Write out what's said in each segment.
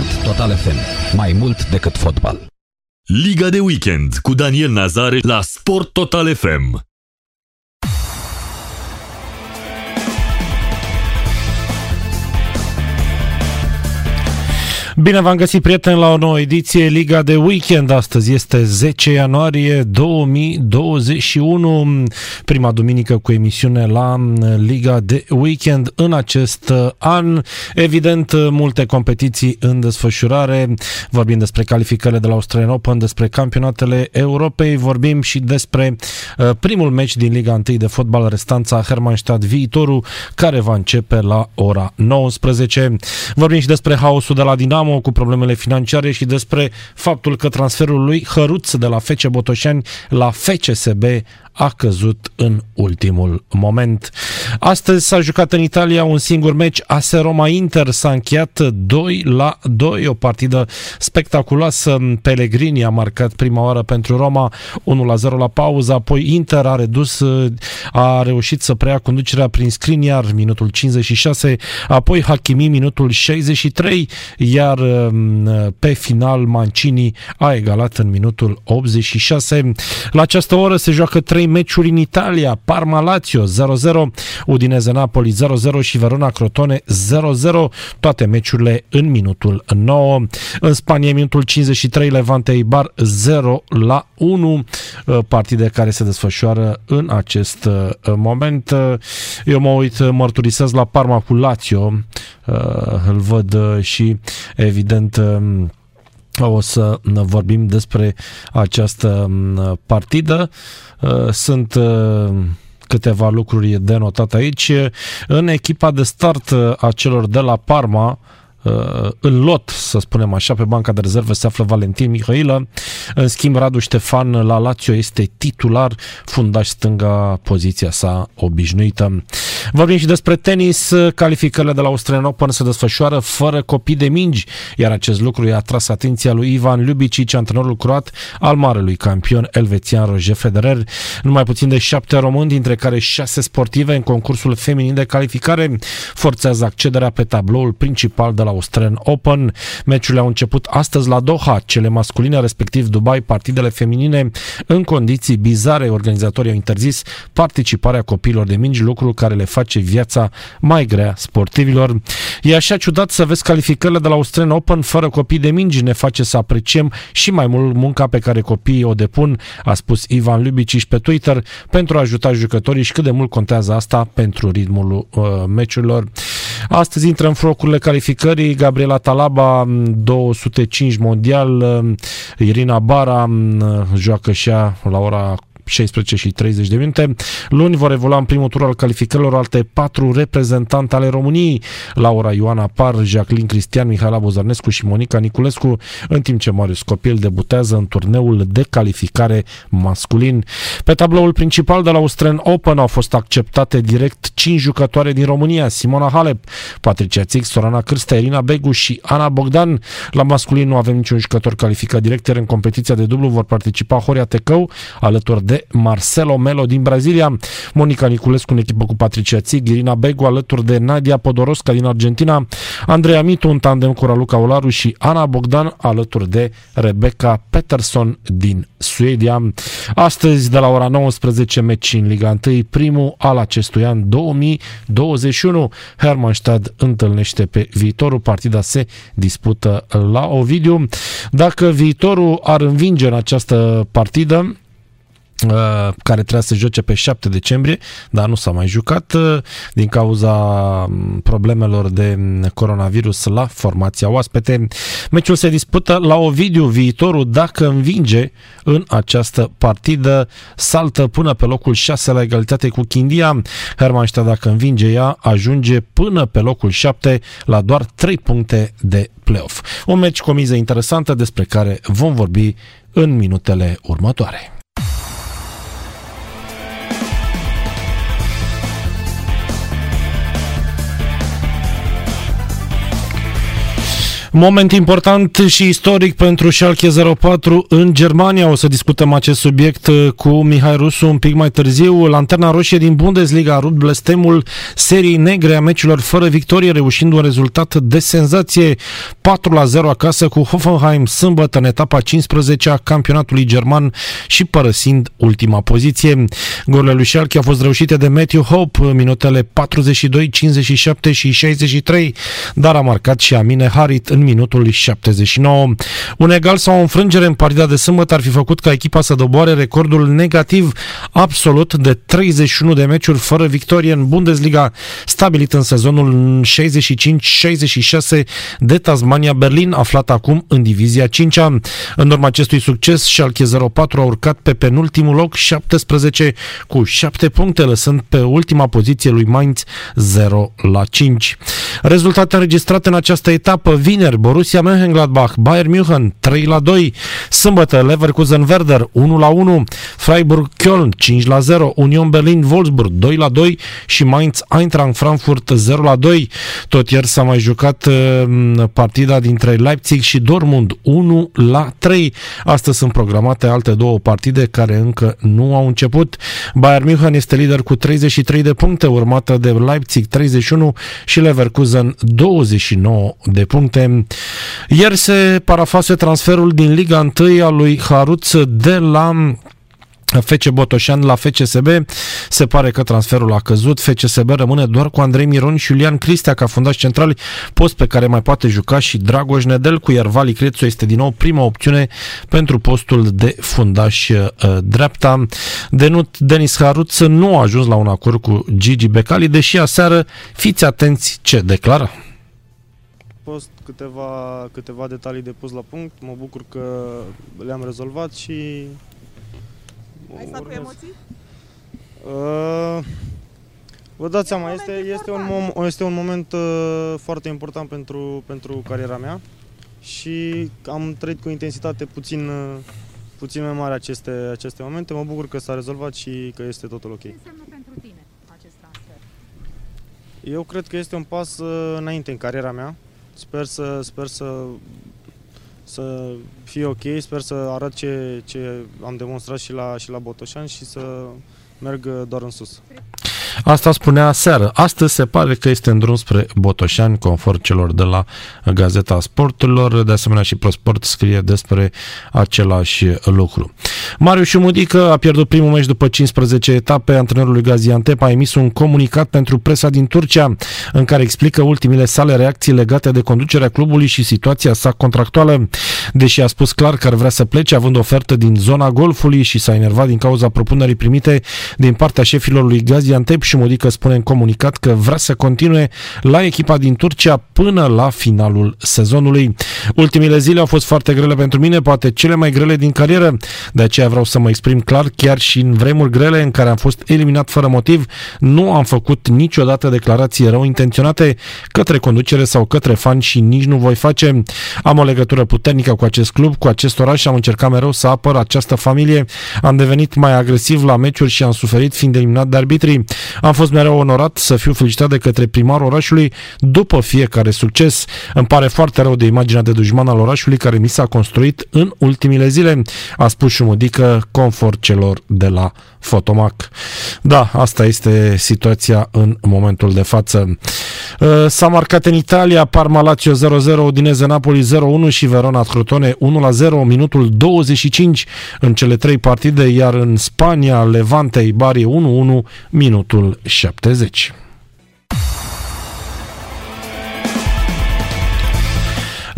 Sport Total FM. Mai mult decât fotbal. Liga de weekend cu Daniel Nazare la Sport Total FM. Bine v-am găsit, prieteni, la o nouă ediție Liga de Weekend. Astăzi este 10 ianuarie 2021, prima duminică cu emisiune la Liga de Weekend în acest an. Evident, multe competiții în desfășurare. Vorbim despre calificările de la Australian Open, despre campionatele Europei, vorbim și despre uh, primul meci din Liga 1 de fotbal, restanța Hermannstadt viitorul, care va începe la ora 19. Vorbim și despre haosul de la Dinamo, Dinamo cu problemele financiare și despre faptul că transferul lui Hăruț de la FC Botoșani la FCSB a căzut în ultimul moment. Astăzi s-a jucat în Italia un singur meci, AS Roma Inter s-a încheiat 2 la 2, o partidă spectaculoasă. Pellegrini a marcat prima oară pentru Roma 1 la 0 la pauză, apoi Inter a redus, a reușit să preia conducerea prin Skriniar minutul 56, apoi Hakimi minutul 63, iar mm, pe final Mancini a egalat în minutul 86. La această oră se joacă 3 meciuri în Italia, Parma-Lazio 0-0, Udineze-Napoli 0-0 și Verona-Crotone 0-0, toate meciurile în minutul 9. În Spania, minutul 53, Levante-Ibar 0 la 1, uh, partide care se desfășoară în acest uh, moment. Eu mă uit, mărturisesc la Parma cu Lazio, uh, îl văd și evident um, o să vorbim despre această um, partidă. Uh, sunt uh, câteva lucruri de notat aici. În echipa de start a celor de la Parma, Uh, în lot, să spunem așa, pe banca de rezervă se află Valentin Mihailă. În schimb, Radu Ștefan la Lazio este titular, fundaș stânga, poziția sa obișnuită. Vorbim și despre tenis. Calificările de la Australian Open se desfășoară fără copii de mingi, iar acest lucru i-a atras atenția lui Ivan Ljubicic, antrenorul croat al marelui campion elvețian Roger Federer. Numai puțin de șapte români, dintre care șase sportive în concursul feminin de calificare, forțează accederea pe tabloul principal de la Australian Open. Meciurile au început astăzi la Doha, cele masculine, respectiv Dubai, partidele feminine, în condiții bizare. Organizatorii au interzis participarea copiilor de mingi, lucru care le face viața mai grea sportivilor. E așa ciudat să vezi calificările de la Australian Open fără copii de mingi, ne face să apreciem și mai mult munca pe care copiii o depun, a spus Ivan Lubicic pe Twitter, pentru a ajuta jucătorii și cât de mult contează asta pentru ritmul uh, meciurilor. Astăzi intră în frocurile calificării Gabriela Talaba, 205 mondial, Irina Bara joacă și ea la ora 16 și 30 de minute. Luni vor evolua în primul tur al calificărilor alte patru reprezentante ale României, Laura Ioana Par, Jacqueline Cristian, Mihaela Bozarnescu și Monica Niculescu, în timp ce Marius Copil debutează în turneul de calificare masculin. Pe tabloul principal de la Australian Open au fost acceptate direct 5 jucătoare din România, Simona Halep, Patricia Țic, Sorana Cârstea, Irina Begu și Ana Bogdan. La masculin nu avem niciun jucător calificat direct, iar în competiția de dublu vor participa Horia Tecău, alături de Marcelo Melo din Brazilia, Monica Niculescu în echipă cu Patricia Țig, Irina Begu alături de Nadia Podorosca din Argentina, Andreea Mitu în tandem cu Raluca Olaru și Ana Bogdan alături de Rebecca Peterson din Suedia. Astăzi de la ora 19 meci în Liga 1, primul al acestui an 2021. Hermannstad întâlnește pe viitorul. Partida se dispută la Ovidiu. Dacă viitorul ar învinge în această partidă, Uh, care trebuia să joace pe 7 decembrie, dar nu s-a mai jucat uh, din cauza um, problemelor de coronavirus la formația oaspete. Meciul se dispută la Ovidiu viitorul dacă învinge în această partidă saltă până pe locul 6 la egalitate cu Chindia. Hermannstadt dacă învinge ea ajunge până pe locul 7 la doar 3 puncte de playoff. Un meci cu o miză interesantă despre care vom vorbi în minutele următoare. Moment important și istoric pentru Schalke 04 în Germania. O să discutăm acest subiect uh, cu Mihai Rusu un pic mai târziu. Lanterna roșie din Bundesliga a rupt blestemul serii negre a meciurilor fără victorie, reușind un rezultat de senzație 4 la 0 acasă cu Hoffenheim sâmbătă în etapa 15 a campionatului german și părăsind ultima poziție. Gorurile lui Schalke au fost reușite de Matthew Hope minutele 42, 57 și 63, dar a marcat și Amine Harit în minutul 79. Un egal sau o înfrângere în partida de sâmbătă ar fi făcut ca echipa să doboare recordul negativ absolut de 31 de meciuri fără victorie în Bundesliga, stabilit în sezonul 65-66 de Tasmania Berlin, aflat acum în divizia 5 -a. În urma acestui succes, Schalke 04 a urcat pe penultimul loc 17 cu 7 puncte, lăsând pe ultima poziție lui Mainz 0 la 5. Rezultate înregistrate în această etapă vineri, Borussia Mönchengladbach, Bayern München 3 la 2, sâmbătă Leverkusen Werder 1 la 1, Freiburg Köln 5 la 0, Union Berlin Wolfsburg 2 la 2 și Mainz Eintracht Frankfurt 0 la 2. Tot ieri s-a mai jucat uh, partida dintre Leipzig și Dortmund 1 la 3. Astăzi sunt programate alte două partide care încă nu au început. Bayern München este lider cu 33 de puncte, urmată de Leipzig 31 și Leverkusen 29 de puncte. Ieri se parafase transferul din Liga 1 a lui Haruț de la FC Botoșan la FCSB. Se pare că transferul a căzut. FCSB rămâne doar cu Andrei Miron și Iulian Cristea ca fundaș centrali, post pe care mai poate juca și Dragoș Nedel, cu iar Vali Crețu este din nou prima opțiune pentru postul de fundaș uh, dreapta. Denut Denis Haruț nu a ajuns la un acord cu Gigi Becali, deși aseară fiți atenți ce declară post câteva, câteva detalii de pus la punct. Mă bucur că le-am rezolvat și... Ai stat cu emoții? Uh, vă dați seama, este, este, un, mom- este un moment uh, foarte important pentru, pentru cariera mea și am trăit cu intensitate puțin, uh, puțin mai mare aceste, aceste momente. Mă bucur că s-a rezolvat și că este totul ok. Ce înseamnă pentru tine acest transfer? Eu cred că este un pas uh, înainte în cariera mea. Sper să, sper să, să fie ok, sper să arăt ce, ce am demonstrat și la, și la Botoșan și să merg doar în sus. Asta spunea seară. Astăzi se pare că este în drum spre Botoșani, conform celor de la Gazeta Sporturilor. De asemenea și ProSport scrie despre același lucru. Marius Șumudică a pierdut primul meci după 15 etape. Antrenorul lui Gaziantep a emis un comunicat pentru presa din Turcia în care explică ultimile sale reacții legate de conducerea clubului și situația sa contractuală. Deși a spus clar că ar vrea să plece având ofertă din zona golfului și s-a enervat din cauza propunerii primite din partea șefilor lui Gaziantep și Modică spune în comunicat că vrea să continue la echipa din Turcia până la finalul sezonului. Ultimile zile au fost foarte grele pentru mine, poate cele mai grele din carieră, de aceea vreau să mă exprim clar, chiar și în vremuri grele în care am fost eliminat fără motiv, nu am făcut niciodată declarații rău intenționate către conducere sau către fani și nici nu voi face. Am o legătură puternică cu acest club, cu acest oraș și am încercat mereu să apăr această familie. Am devenit mai agresiv la meciuri și am suferit fiind eliminat de arbitrii. Am fost mereu onorat să fiu felicitat de către primarul orașului după fiecare succes. Îmi pare foarte rău de imaginea de dușman al orașului care mi s-a construit în ultimile zile, a spus Șumudică confort celor de la Fotomac. Da, asta este situația în momentul de față. Uh, s-a marcat în Italia Parma Lazio 0-0, Udinese Napoli 0-1 și Verona Crotone 1-0, minutul 25 în cele trei partide, iar în Spania Levante Ibari 1-1, minutul 70.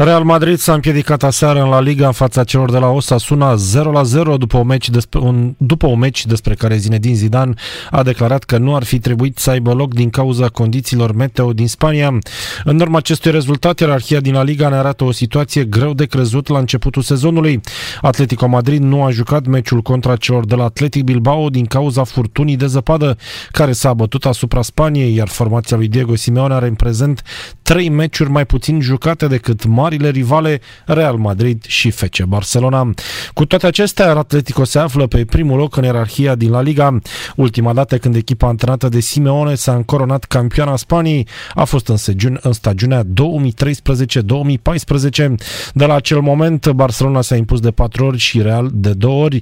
Real Madrid s-a împiedicat aseară în La Liga în fața celor de la Osasuna 0-0 după o meci despre, un, după o meci despre care Zinedine Zidane a declarat că nu ar fi trebuit să aibă loc din cauza condițiilor meteo din Spania. În urma acestui rezultat, ierarhia din La Liga ne arată o situație greu de crezut la începutul sezonului. Atletico Madrid nu a jucat meciul contra celor de la Athletic Bilbao din cauza furtunii de zăpadă care s-a bătut asupra Spaniei, iar formația lui Diego Simeone are în prezent trei meciuri mai puțin jucate decât mari marile rivale Real Madrid și FC Barcelona. Cu toate acestea, Atletico se află pe primul loc în ierarhia din La Liga. Ultima dată când echipa antrenată de Simeone s-a încoronat campioana Spaniei a fost în, segiun, în stagiunea 2013-2014. De la acel moment, Barcelona s-a impus de patru ori și Real de două ori.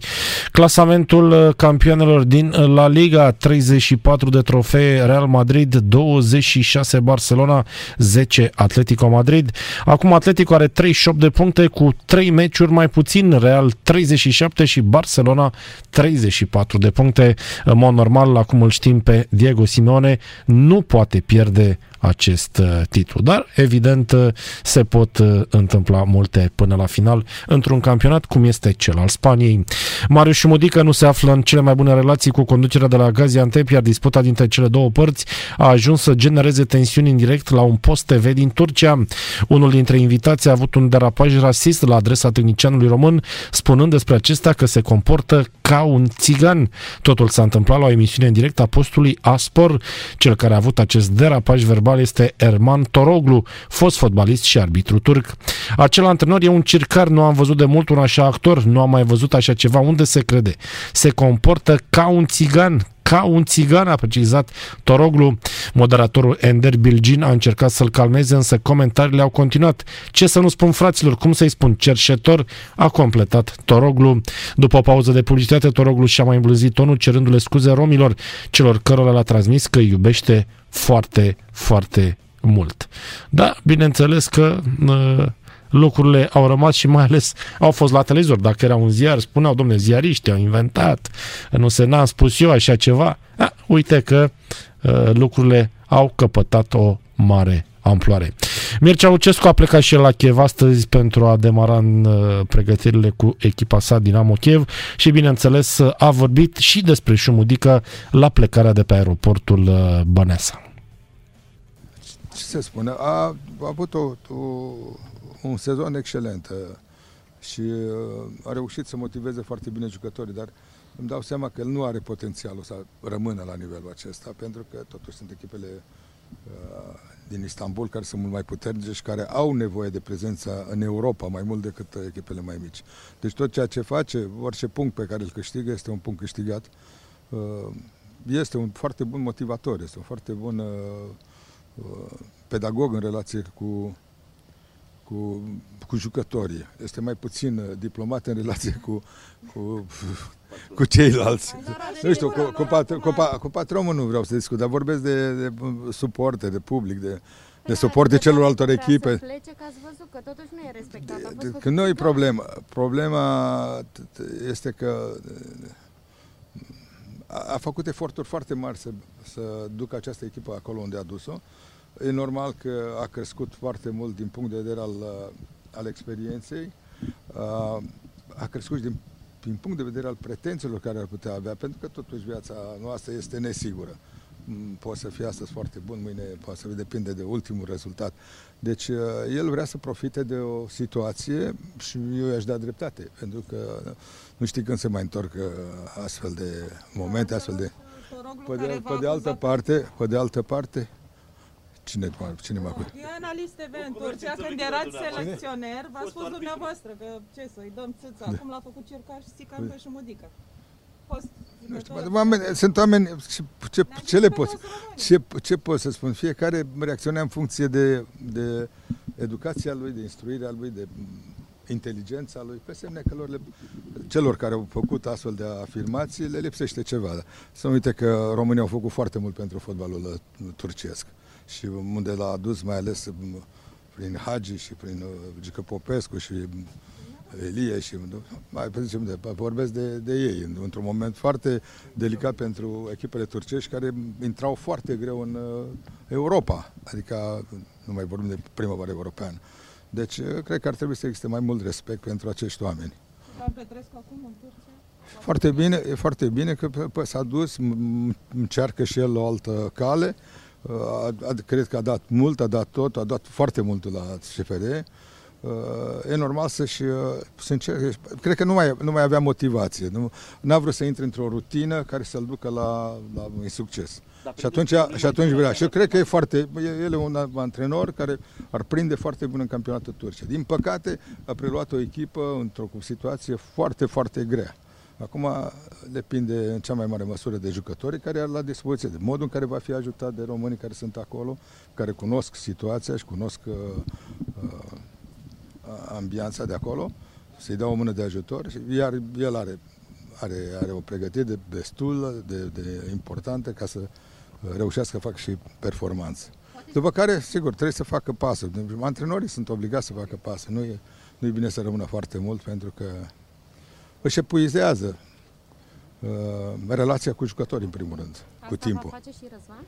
Clasamentul campionelor din La Liga, 34 de trofee Real Madrid, 26 Barcelona, 10 Atletico Madrid. Acum Atletico are 38 de puncte cu 3 meciuri mai puțin, Real 37 și Barcelona 34 de puncte. În mod normal, acum îl știm pe Diego Simeone, nu poate pierde acest uh, titlu. Dar, evident, uh, se pot uh, întâmpla multe până la final într-un campionat cum este cel al Spaniei. Marius Șumudică nu se află în cele mai bune relații cu conducerea de la Gaziantep, iar disputa dintre cele două părți a ajuns să genereze tensiuni indirect la un post TV din Turcia. Unul dintre invitații a avut un derapaj rasist la adresa tehnicianului român, spunând despre acesta că se comportă ca un țigan. Totul s-a întâmplat la o emisiune în direct a postului Aspor. Cel care a avut acest derapaj verbal fotbal este Erman Toroglu, fost fotbalist și arbitru turc. Acel antrenor e un circar, nu am văzut de mult un așa actor, nu am mai văzut așa ceva, unde se crede? Se comportă ca un țigan, ca un țigan, a precizat Toroglu. Moderatorul Ender Bilgin a încercat să-l calmeze, însă comentariile au continuat. Ce să nu spun fraților, cum să-i spun, cerșetor, a completat Toroglu. După o pauză de publicitate, Toroglu și-a mai îmblânzit tonul cerându-le scuze romilor, celor cărora le-a transmis că îi iubește foarte, foarte mult. Da, bineînțeles că uh, lucrurile au rămas și mai ales au fost la televizor. Dacă era un ziar, spuneau, domne, ziariști au inventat, nu se n-am spus eu așa ceva. Da, uite că uh, lucrurile au căpătat o mare amploare. Mircea Lucescu a plecat și el la Kiev astăzi pentru a demara în uh, pregătirile cu echipa sa Dinamo Kiev și bineînțeles a vorbit și despre Șumudică la plecarea de pe aeroportul uh, Băneasa. Ce se spune? A, a avut o, o, un sezon excelent uh, și a reușit să motiveze foarte bine jucătorii, dar îmi dau seama că el nu are potențialul să rămână la nivelul acesta, pentru că totuși sunt echipele din Istanbul, care sunt mult mai puternice și care au nevoie de prezența în Europa mai mult decât echipele mai mici. Deci tot ceea ce face, orice punct pe care îl câștigă, este un punct câștigat. Uh, este un foarte bun motivator, este un foarte bun uh, uh, pedagog în relație cu, cu, cu jucătorii. Este mai puțin diplomat în relație cu, cu cu ceilalți. Nu știu, cu, cu, pat, cu, cu patronul nu vreau să discut, dar vorbesc de, de suporte, de public, de, de păi suport de celorlaltor echipe. Plece, că ați văzut că totuși nu e respectat. Că nu e problema. Problema este că a, a făcut eforturi foarte mari să, să ducă această echipă acolo unde a dus-o. E normal că a crescut foarte mult din punct de vedere al, al experienței. A, a crescut din din punct de vedere al pretențiilor care ar putea avea, pentru că totuși viața noastră este nesigură. Mm, poate să fie astăzi foarte bun, mâine poate să depinde de ultimul rezultat. Deci uh, el vrea să profite de o situație și eu i-aș da dreptate, pentru că nu știi când se mai întorc uh, astfel de momente, astfel de... Pe de, pe de altă parte, pe de altă parte, Cine, cine m-a E analist TV în Turcia, când erați selecționer, v-a spus dumneavoastră că ce să-i dăm țâța. Da. Acum l-a făcut Cercaș, Sican pe Șumudică. Fost nu știu, oameni, sunt oameni, ce, ce, ce le pot, ce, ce pot să spun? Fiecare reacționează în funcție de, de educația lui, de instruirea lui, de inteligența lui, pe semne că lor le, celor care au făcut astfel de afirmații le lipsește ceva. Să nu uite că România au făcut foarte mult pentru fotbalul turcesc și unde l-a adus mai ales mm, prin Hagi și prin uh, Gică Popescu și mm, Elie și mm, mai zicem de, vorbesc de, de ei într-un moment foarte delicat pentru echipele turcești care intrau foarte greu în uh, Europa, adică nu mai vorbim de primăvară europeană. Deci uh, cred că ar trebui să existe mai mult respect pentru acești oameni. acum în Turcia? Foarte bine, e foarte bine că s-a dus, încearcă și el o altă cale, a, a, cred că a dat mult, a dat tot, a dat foarte mult la CFR. uh, e normal să-și, uh, sincer, cred că nu mai, nu mai avea motivație, nu n-a vrut să intre într-o rutină care să-l ducă la, la un succes. Și atunci, și atunci vrea. Și eu cred că e foarte, el e un antrenor care ar prinde foarte bun în campionatul Turcia. Din păcate, a preluat o echipă într-o situație foarte, foarte grea. Acum depinde în cea mai mare măsură de jucătorii care ar la dispoziție, de modul în care va fi ajutat de românii care sunt acolo, care cunosc situația și cunosc uh, uh, ambianța de acolo, să-i dea o mână de ajutor, iar el are, are, are o pregătire de, destul de, de importantă ca să reușească să facă și performanță. După care, sigur, trebuie să facă pasă. Antrenorii sunt obligați să facă pasă. Nu e, nu e bine să rămână foarte mult pentru că își epuizează uh, relația cu jucătorii, în primul rând, Asta cu timpul. va face și Răzvan?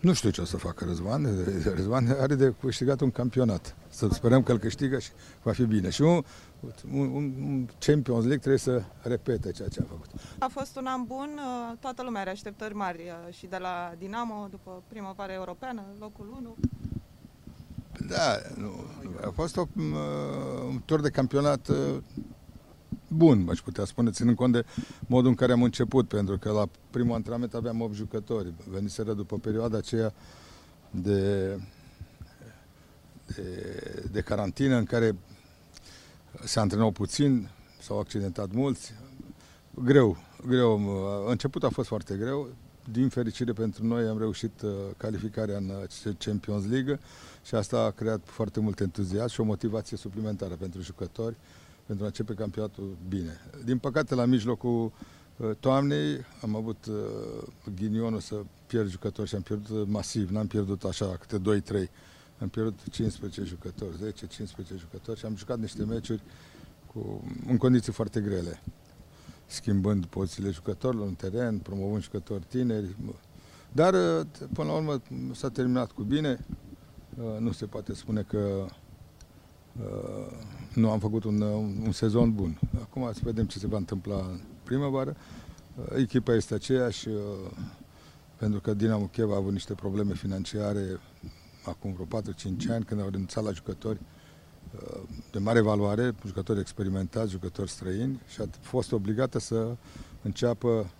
Nu știu ce o să facă Răzvan. Răzvan are de câștigat un campionat. Să sperăm că îl câștigă și va fi bine. Și un, un, un Champions League trebuie să repete ceea ce a făcut. A fost un an bun, uh, toată lumea are așteptări mari uh, și de la Dinamo după primăvara europeană, locul 1. Da, nu, a fost o, un tur de campionat uh, bun, aș putea spune, ținând cont de modul în care am început, pentru că la primul antrenament aveam 8 jucători. Veniseră după perioada aceea de, de, de carantină în care se antrenau puțin, s-au accidentat mulți. Greu, greu. Începutul a fost foarte greu. Din fericire pentru noi am reușit uh, calificarea în uh, Champions League și asta a creat foarte mult entuziasm și o motivație suplimentară pentru jucători pentru a începe campionatul bine. Din păcate, la mijlocul uh, toamnei am avut ghinionul să pierd jucători și am pierdut masiv, n-am pierdut așa câte 2-3. Am pierdut 15 jucători, 10-15 jucători și am jucat niște meciuri cu, în condiții foarte grele schimbând pozițiile jucătorilor în teren, promovând jucători tineri. Dar, până la urmă, s-a terminat cu bine. Nu se poate spune că nu am făcut un, un sezon bun. Acum să vedem ce se va întâmpla în primăvară. Echipa este aceeași, pentru că Dinamo Kiev a avut niște probleme financiare acum vreo 4-5 ani, când au renunțat la jucători de mare valoare, jucători experimentați, jucători străini și a fost obligată să înceapă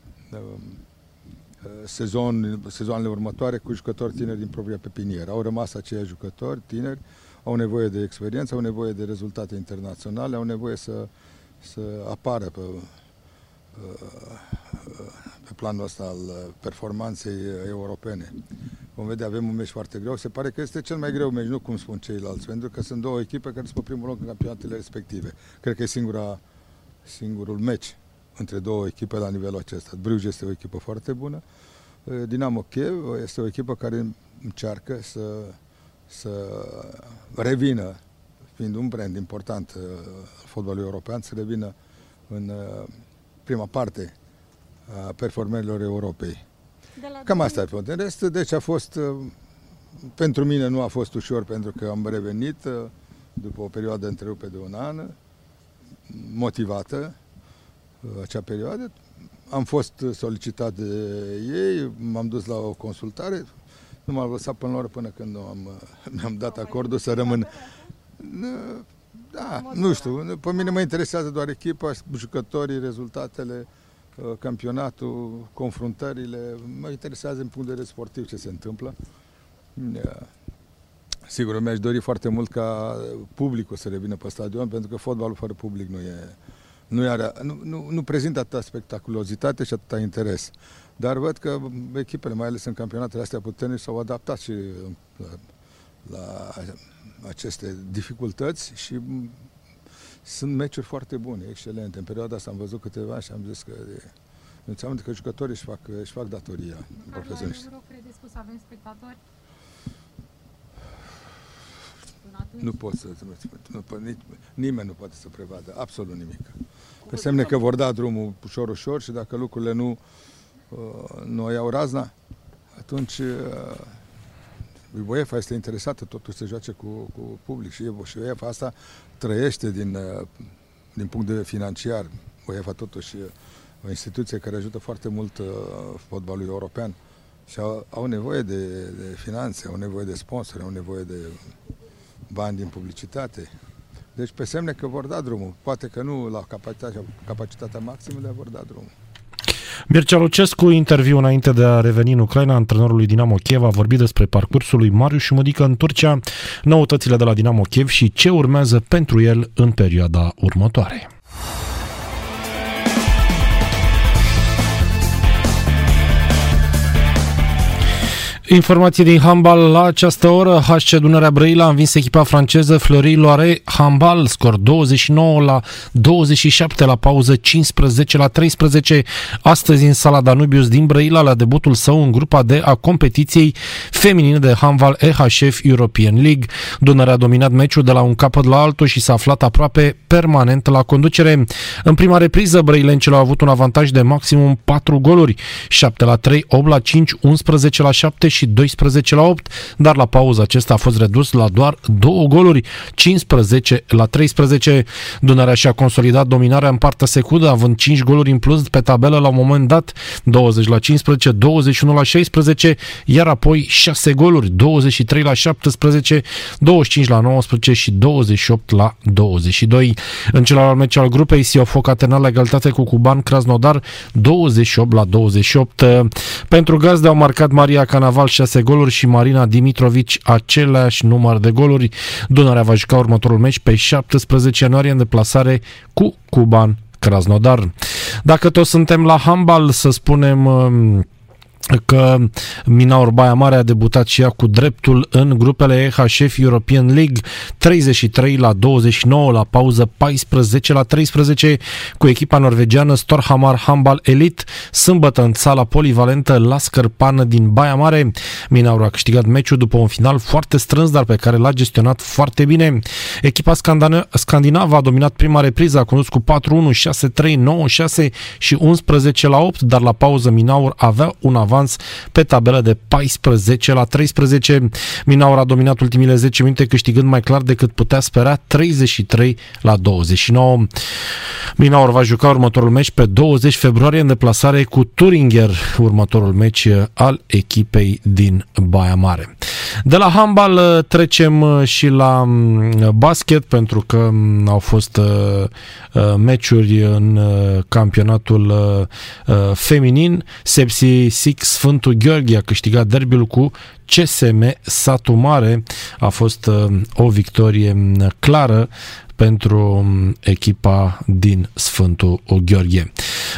sezon, sezoanele următoare cu jucători tineri din propria pepinieră. Au rămas acei jucători tineri, au nevoie de experiență, au nevoie de rezultate internaționale, au nevoie să, să apară pe, pe planul ăsta al performanței europene. Vom vedea, avem un meci foarte greu. Se pare că este cel mai greu meci, nu cum spun ceilalți, pentru că sunt două echipe care sunt pe primul loc în campionatele respective. Cred că e singura, singurul meci între două echipe la nivelul acesta. Bruges este o echipă foarte bună. Dinamo Kiev este o echipă care încearcă să, să revină, fiind un brand important al fotbalului european, să revină în prima parte a performerilor Europei. Cam asta e În rest, deci a fost, pentru mine nu a fost ușor pentru că am revenit după o perioadă întrerupă de un an, motivată acea perioadă. Am fost solicitat de ei, m-am dus la o consultare, nu m-am lăsat până la oră până când am, mi-am dat acordul să rămân. Da, nu știu, pe mine mă interesează doar echipa, jucătorii, rezultatele, campionatul, confruntările. Mă interesează în punct de vedere sportiv ce se întâmplă. Sigur, mi-aș dori foarte mult ca publicul să revină pe stadion, pentru că fotbalul fără public nu e, nu, are, nu, nu, nu prezintă atâta spectaculozitate și atâta interes. Dar văd că echipele, mai ales în campionatele astea puternice, s-au adaptat și la, la aceste dificultăți și sunt meciuri foarte bune, excelente. În perioada asta am văzut câteva și am zis că înseamnă că jucătorii își fac, își fac datoria profesioniști. Euro credeți că să avem spectatori? Nu pot să, nu, nimeni nu poate să prevadă absolut nimic. Pe semne că vor da drumul ușor, ușor și dacă lucrurile nu, nu o iau razna, atunci UEFA este interesată totuși să joace cu, cu public și, și UEFA asta trăiește din, din punct de vedere financiar. UEFA totuși e o instituție care ajută foarte mult fotbalul european și au, au nevoie de, de finanțe, au nevoie de sponsori, au nevoie de bani din publicitate. Deci pe semne că vor da drumul. Poate că nu la capacitatea, capacitatea maximă, dar vor da drumul. Mircea Lucescu, interviu înainte de a reveni în Ucraina, antrenorului Dinamo Kiev a vorbit despre parcursul lui Marius Șumădică în Turcia, noutățile de la Dinamo Kiev și ce urmează pentru el în perioada următoare. Informații din handbal la această oră. HC Dunărea Brăila a învins echipa franceză Fleury Loire handbal, scor 29 la 27 la pauză 15 la 13. Astăzi în sala Danubius din Brăila la debutul său în grupa de a competiției feminine de handbal EHF European League. Dunărea a dominat meciul de la un capăt la altul și s-a aflat aproape permanent la conducere. În prima repriză, brăilencele au avut un avantaj de maximum 4 goluri, 7 la 3, 8 la 5, 11 la 7 și 12 la 8, dar la pauză acesta a fost redus la doar două goluri, 15 la 13. Dunărea și-a consolidat dominarea în partea secundă, având 5 goluri în plus pe tabelă la un moment dat, 20 la 15, 21 la 16, iar apoi 6 goluri, 23 la 17, 25 la 19 și 28 la 22. În celălalt meci al grupei, Siofoc a terminat la egalitate cu Cuban Krasnodar 28 la 28. Pentru gazde au marcat Maria Canaval 6 goluri și Marina Dimitrovici același număr de goluri. Dunărea va juca următorul meci pe 17 ianuarie în deplasare cu Cuban Krasnodar. Dacă toți suntem la handbal, să spunem um, că Minaur Baia Mare a debutat și ea cu dreptul în grupele EHF European League 33 la 29 la pauză 14 la 13 cu echipa norvegiană Storhamar Handball Elite sâmbătă în sala polivalentă la Scărpană din Baia Mare. Minaur a câștigat meciul după un final foarte strâns, dar pe care l-a gestionat foarte bine. Echipa scandinavă a dominat prima repriză, a condus cu 4-1, 6-3, 9-6 și 11 la 8, dar la pauză Minaur avea un avans avans pe tabelă de 14 la 13. Minaur a dominat ultimile 10 minute câștigând mai clar decât putea spera 33 la 29. Minaur va juca următorul meci pe 20 februarie în deplasare cu Turinger, următorul meci al echipei din Baia Mare. De la handbal uh, trecem uh, și la mm, basket pentru că mm, au fost uh, meciuri în campionatul feminin. Sepsi Six Sfântul Gheorghe a câștigat derbiul cu CSM Satu Mare. A fost o victorie mm, clară pentru echipa din Sfântul Gheorghe.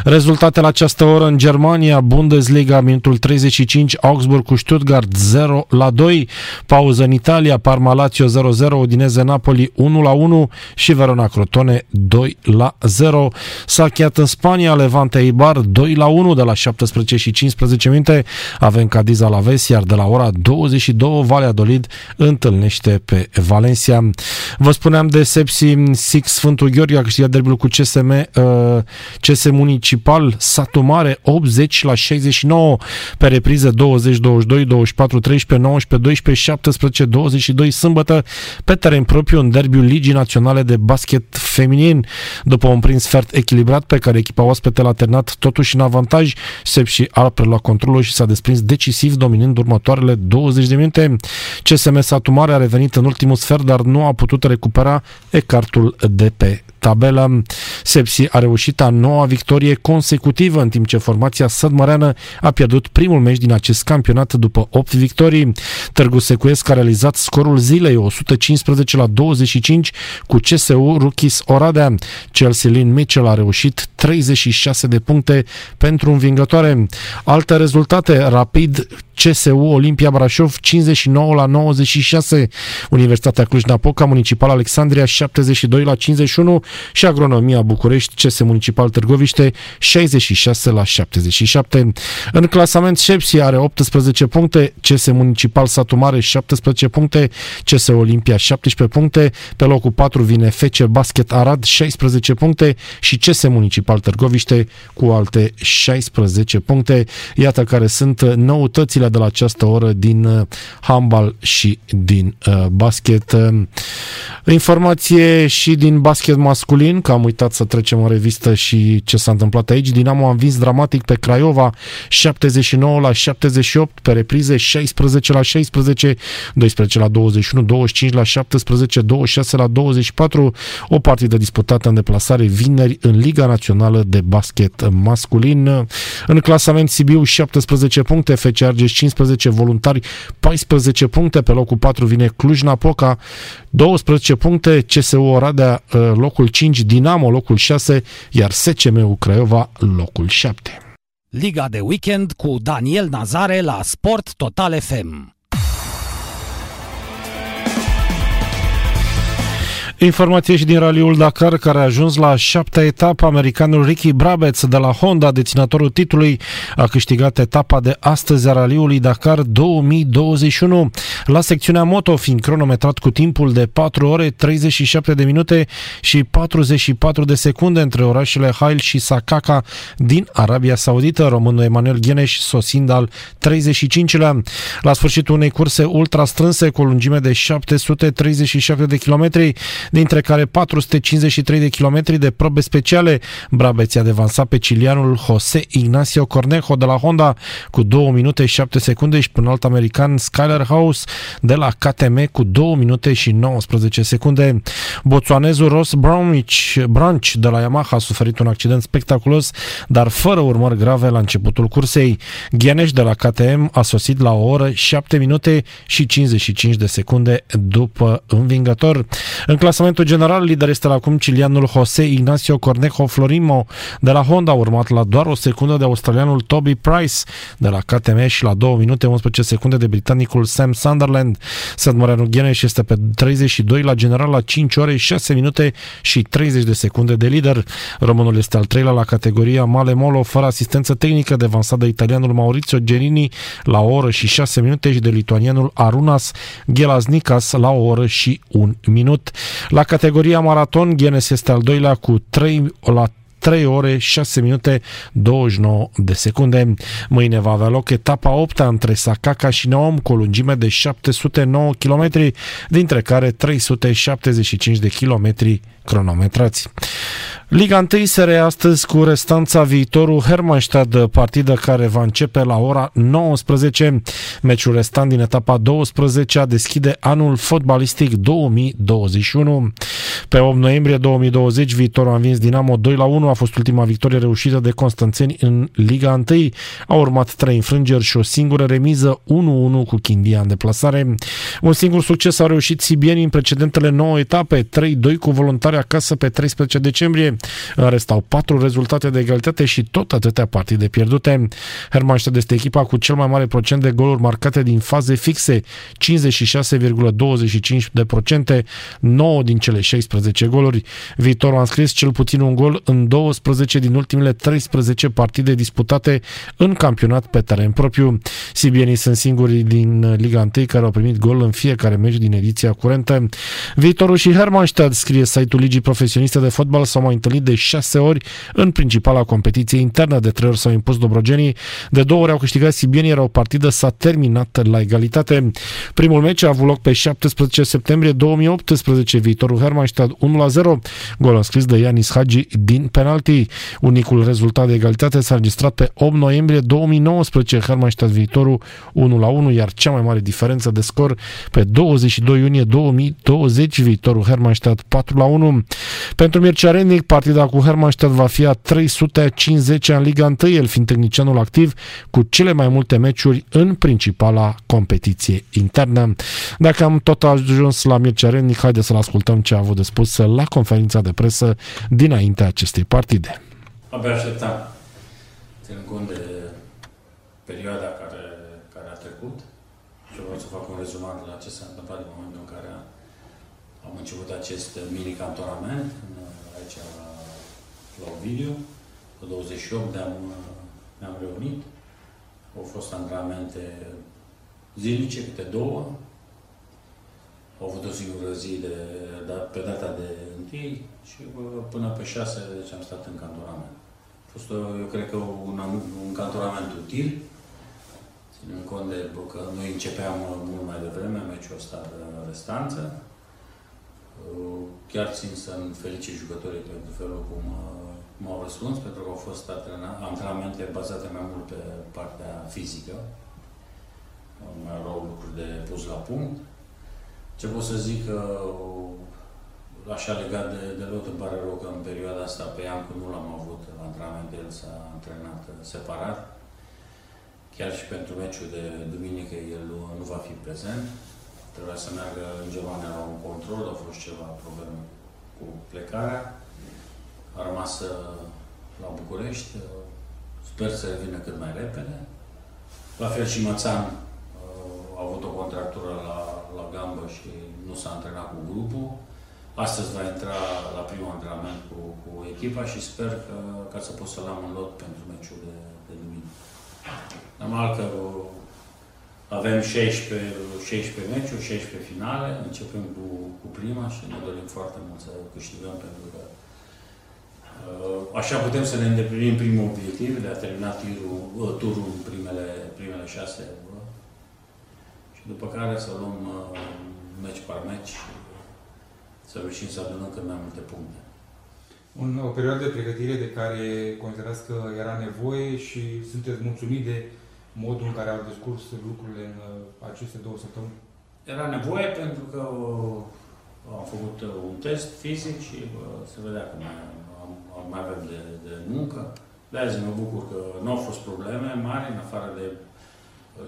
Rezultate la această oră în Germania, Bundesliga, minutul 35, Augsburg cu Stuttgart 0 la 2, pauză în Italia, Parma Lazio 0-0, Udineze Napoli 1 la 1 și Verona Crotone 2 la 0. S-a încheiat în Spania, Levante Eibar 2 la 1 de la 17 și 15 minute, avem Cadiz Alaves, iar de la ora 22 Valladolid întâlnește pe Valencia. Vă spuneam de Sepsi Six Sfântul Gheorghe a câștigat derbiul cu CSM, uh, CS Municipal Satu Mare 80 la 69 pe repriză 20, 22, 24, 13, 19, 12, 17, 22 sâmbătă pe teren propriu în derbiul Ligii Naționale de Basket Feminin. După un prim sfert echilibrat pe care echipa oaspete l-a terminat totuși în avantaj, Sep și Alper la controlul și s-a desprins decisiv dominând următoarele 20 de minute. CSM Satu Mare a revenit în ultimul sfert, dar nu a putut recupera ecartul startul de pe tabelă. Sepsi a reușit a noua victorie consecutivă, în timp ce formația sădmăreană a pierdut primul meci din acest campionat după 8 victorii. Târgu Secuiesc a realizat scorul zilei 115 la 25 cu CSU Rukis Oradea. Chelsea Lynn Mitchell a reușit 36 de puncte pentru învingătoare. Alte rezultate, Rapid CSU Olimpia Brașov 59 la 96, Universitatea Cluj-Napoca, Municipal Alexandria 72 la 51 și Agronomia București CS Municipal Târgoviște 66 la 77. În clasament Șepsi are 18 puncte, CS Municipal Satu Mare 17 puncte, CS Olimpia 17 puncte, pe locul 4 vine FC Basket Arad 16 puncte și CS Municipal Târgoviște cu alte 16 puncte. Iată care sunt noutățile de la această oră din uh, handball și din uh, basket. Informație și din basket masculin, că am uitat să trecem în revistă și ce s-a întâmplat aici. Dinamo a învins dramatic pe Craiova 79 la 78, pe reprize 16 la 16, 12 la 21, 25 la 17, 26 la 24, o partidă disputată în deplasare vineri în Liga Națională de Basket Masculin. În clasament Sibiu 17 puncte, FC Argeș 15, Voluntari 14 puncte, pe locul 4 vine Cluj-Napoca 12 puncte, CSU Oradea uh, locul 5, Dinamo locul 6, iar SCM Craiova locul 7. Liga de weekend cu Daniel Nazare la Sport Total FM. Informație și din raliul Dakar, care a ajuns la șaptea etapă. Americanul Ricky Brabeț de la Honda, deținătorul titlului, a câștigat etapa de astăzi a raliului Dakar 2021. La secțiunea moto, fiind cronometrat cu timpul de 4 ore, 37 de minute și 44 de secunde între orașele Hail și Sakaka din Arabia Saudită, românul Emanuel Gheneș sosind al 35-lea. La sfârșitul unei curse ultra strânse cu o lungime de 737 de kilometri, dintre care 453 de kilometri de probe speciale. Brabeț a devansat pe cilianul Jose Ignacio Cornejo de la Honda cu 2 minute și 7 secunde și până alt american Skyler House de la KTM cu 2 minute și 19 secunde. Boțoanezul Ross Bromwich, Branch de la Yamaha a suferit un accident spectaculos, dar fără urmări grave la începutul cursei. Gheneș de la KTM a sosit la o oră 7 minute și 55 de secunde după învingător. În clasamentul general, lider este la acum cilianul Jose Ignacio Cornejo Florimo de la Honda, urmat la doar o secundă de australianul Toby Price de la KTM și la 2 minute 11 secunde de britanicul Sam Sunderland. Sădmăreanu Gheneș este pe 32 la general la 5 ore 6 minute și 30 de secunde de lider. Românul este al treilea la categoria Male Molo fără asistență tehnică devansat de italianul Maurizio Gerini la o oră și 6 minute și de lituanianul Arunas Gelasnikas la o oră și un minut. La categoria maraton, Ghenes este al doilea cu 3 la 3 ore 6 minute 29 de secunde. Mâine va avea loc etapa 8 între Sakaka și Neom cu o lungime de 709 km, dintre care 375 de km cronometrați. Liga 1 se rea astăzi cu restanța viitorul Hermannstad, partidă care va începe la ora 19. Meciul restant din etapa 12 deschide anul fotbalistic 2021. Pe 8 noiembrie 2020, viitorul a învins Dinamo 2 la 1, a fost ultima victorie reușită de Constanțeni în Liga 1. A urmat 3 înfrângeri și o singură remiză 1-1 cu Chindia în deplasare. Un singur succes au reușit sibienii în precedentele 9 etape, 3-2 cu voluntari acasă pe 13 decembrie. În rest au patru rezultate de egalitate și tot atâtea partide pierdute. Hermannstadt este echipa cu cel mai mare procent de goluri marcate din faze fixe, 56,25 de procente, 9 din cele 16 goluri. Viitorul a înscris cel puțin un gol în 12 din ultimele 13 partide disputate în campionat pe teren propriu. Sibienii sunt singurii din Liga 1 care au primit gol în fiecare meci din ediția curentă. Viitorul și Hermannstadt, scrie site-ul Ligii Profesioniste de Fotbal, s-au mai întâlnit de șase ori în principala competiție internă. De trei ori s-au impus dobrogenii, de două ori au câștigat sibienii, era o partidă s-a terminat la egalitate. Primul meci a avut loc pe 17 septembrie 2018, viitorul Hermannstadt 1-0, gol înscris de Ianis Hagi din penalti. Unicul rezultat de egalitate s-a înregistrat pe 8 noiembrie 2019, Hermannstadt viitorul 1-1, iar cea mai mare diferență de scor pe 22 iunie 2020, viitorul Hermannstadt 4-1. Pentru Mircea Rennic, partida cu Hermannstadt va fi a 350 în Liga 1, el fiind tehnicianul activ cu cele mai multe meciuri în principala competiție internă. Dacă am tot ajuns la Mircea Rennic, haideți să-l ascultăm ce a avut de spus la conferința de presă dinaintea acestei partide. Abia așteptam, ținând cont de perioada care, care a trecut și vreau să fac un rezumat la ce s-a întâmplat în momentul în care am început acest mini cantonament aici la, la Ovidiu. Pe 28 ne-am, ne-am reunit. Au fost antrenamente zilnice, câte două. Au avut o singură zi de, de, pe data de 1 și până pe 6 deci am stat în cantonament. A fost, eu cred că un, un cantonament util, ținând cont de că noi începeam mult mai devreme meciul ăsta de restanță. Uh, chiar țin să-mi felicit jucătorii pentru felul cum uh, m-au răspuns, pentru că au fost antrenamente bazate mai mult pe partea fizică. Mai erau lucruri de pus la punct. Ce pot să zic că așa legat de, de lot, îmi pare rău că în perioada asta pe Iancu nu l-am avut la antrenament, el s-a antrenat separat. Chiar și pentru meciul de duminică el nu, nu va fi prezent. Trebuia să meargă în Germania la un control, au fost ceva probleme cu plecarea. A rămas uh, la București. Sper să revină cât mai repede. La fel și Mățan uh, a avut o contractură la, la gambă și nu s-a antrenat cu grupul. Astăzi va intra la primul antrenament cu, cu echipa și sper că, ca să pot să-l am în lot pentru meciul de, de duminică. Normal că avem 16, 16 meciuri, 16 finale, începem cu, cu prima și ne dorim foarte mult să câștigăm pentru că uh, așa putem să ne îndeplinim primul obiectiv de a termina tirul, uh, turul în primele, primele șase și după care să luăm uh, meci par meci să reușim să adunăm cât mai multe puncte. Un, o perioadă de pregătire de care considerați că era nevoie și sunteți mulțumit de modul în care au descurs lucrurile în uh, aceste două săptămâni? Era nevoie pentru că uh, am făcut uh, un test fizic și se vedea că mai, am, mai avem de, de muncă. De azi mă bucur că nu au fost probleme mari, în afară de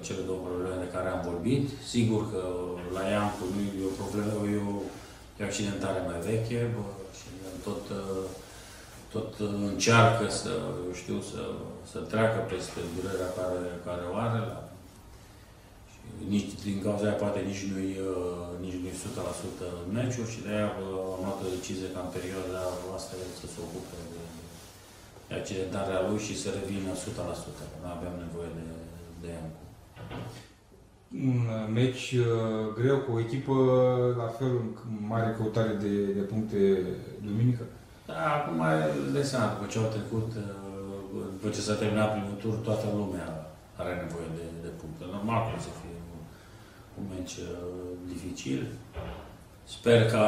cele două probleme de care am vorbit. Sigur că la Iancu nu e o problemă, e o e accidentare mai veche bă, și tot, tot încearcă să, eu știu, să, să treacă peste durerea care, care o are. La, și nici, din cauza aia poate nici nu-i, nici nu-i 100% în meciuri și de-aia am luat o decizie ca în perioada asta să se ocupe de, de accidentarea lui și să revină 100%. Nu aveam nevoie de, de ea un uh, meci uh, greu cu o echipă la fel în mare căutare de, de puncte duminică? Da, acum de seama, după ce au trecut, uh, după ce s-a terminat primul tur, toată lumea are nevoie de, de puncte. Normal că să fie un, un meci dificil. Sper ca,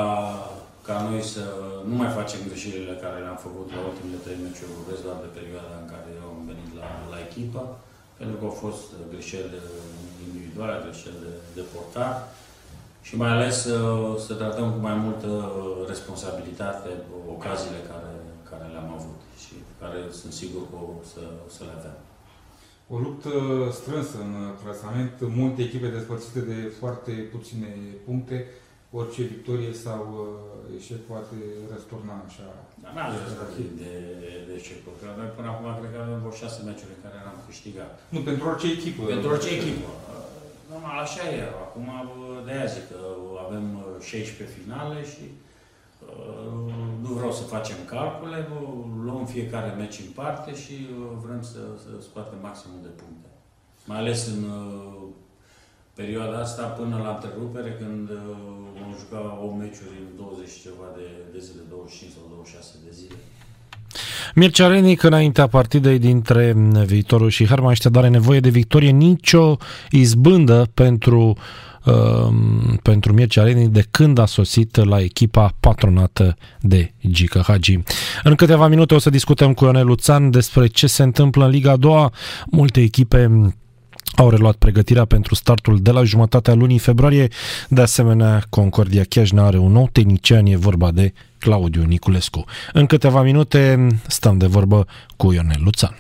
ca noi să nu mai facem greșelile care le-am făcut la ultimele trei meciuri, vorbesc doar de perioada în care eu am venit la, la echipă, pentru că au fost greșeli individuale, greșeli de, de portar și mai ales să, să tratăm cu mai multă responsabilitate ocaziile care, care le-am avut și care sunt sigur că o să, o să le avem. O luptă strânsă în clasament, multe echipe despărțite de foarte puține puncte, orice victorie sau uh, eșec poate răsturna așa. Dar n are de, de eșecuri. Noi până acum cred că avem vreo șase meciuri în care n-am câștigat. Nu, pentru orice echipă. Pentru orice echipă. Normal, așa e. Acum de aia zic că avem 16 uh, finale și uh, nu vreau să facem calcule, luăm fiecare meci în parte și uh, vrem să, să scoatem maximum de puncte. Mai ales în uh, perioada asta până la întrerupere, când uh, vom juca 8 meciuri în 20 ceva de, de zile, 25 sau 26 de zile. Mircea Renic, înaintea partidei dintre Viitorul și Hermannstadt, are nevoie de victorie, nicio izbândă pentru uh, pentru Mircea Renic de când a sosit la echipa patronată de Gica Hagi. În câteva minute o să discutăm cu Ionel Luțan despre ce se întâmplă în Liga a doua. Multe echipe au reluat pregătirea pentru startul de la jumătatea lunii februarie. De asemenea, Concordia Chiajna are un nou tehnician, e vorba de Claudiu Niculescu. În câteva minute stăm de vorbă cu Ionel Luțan.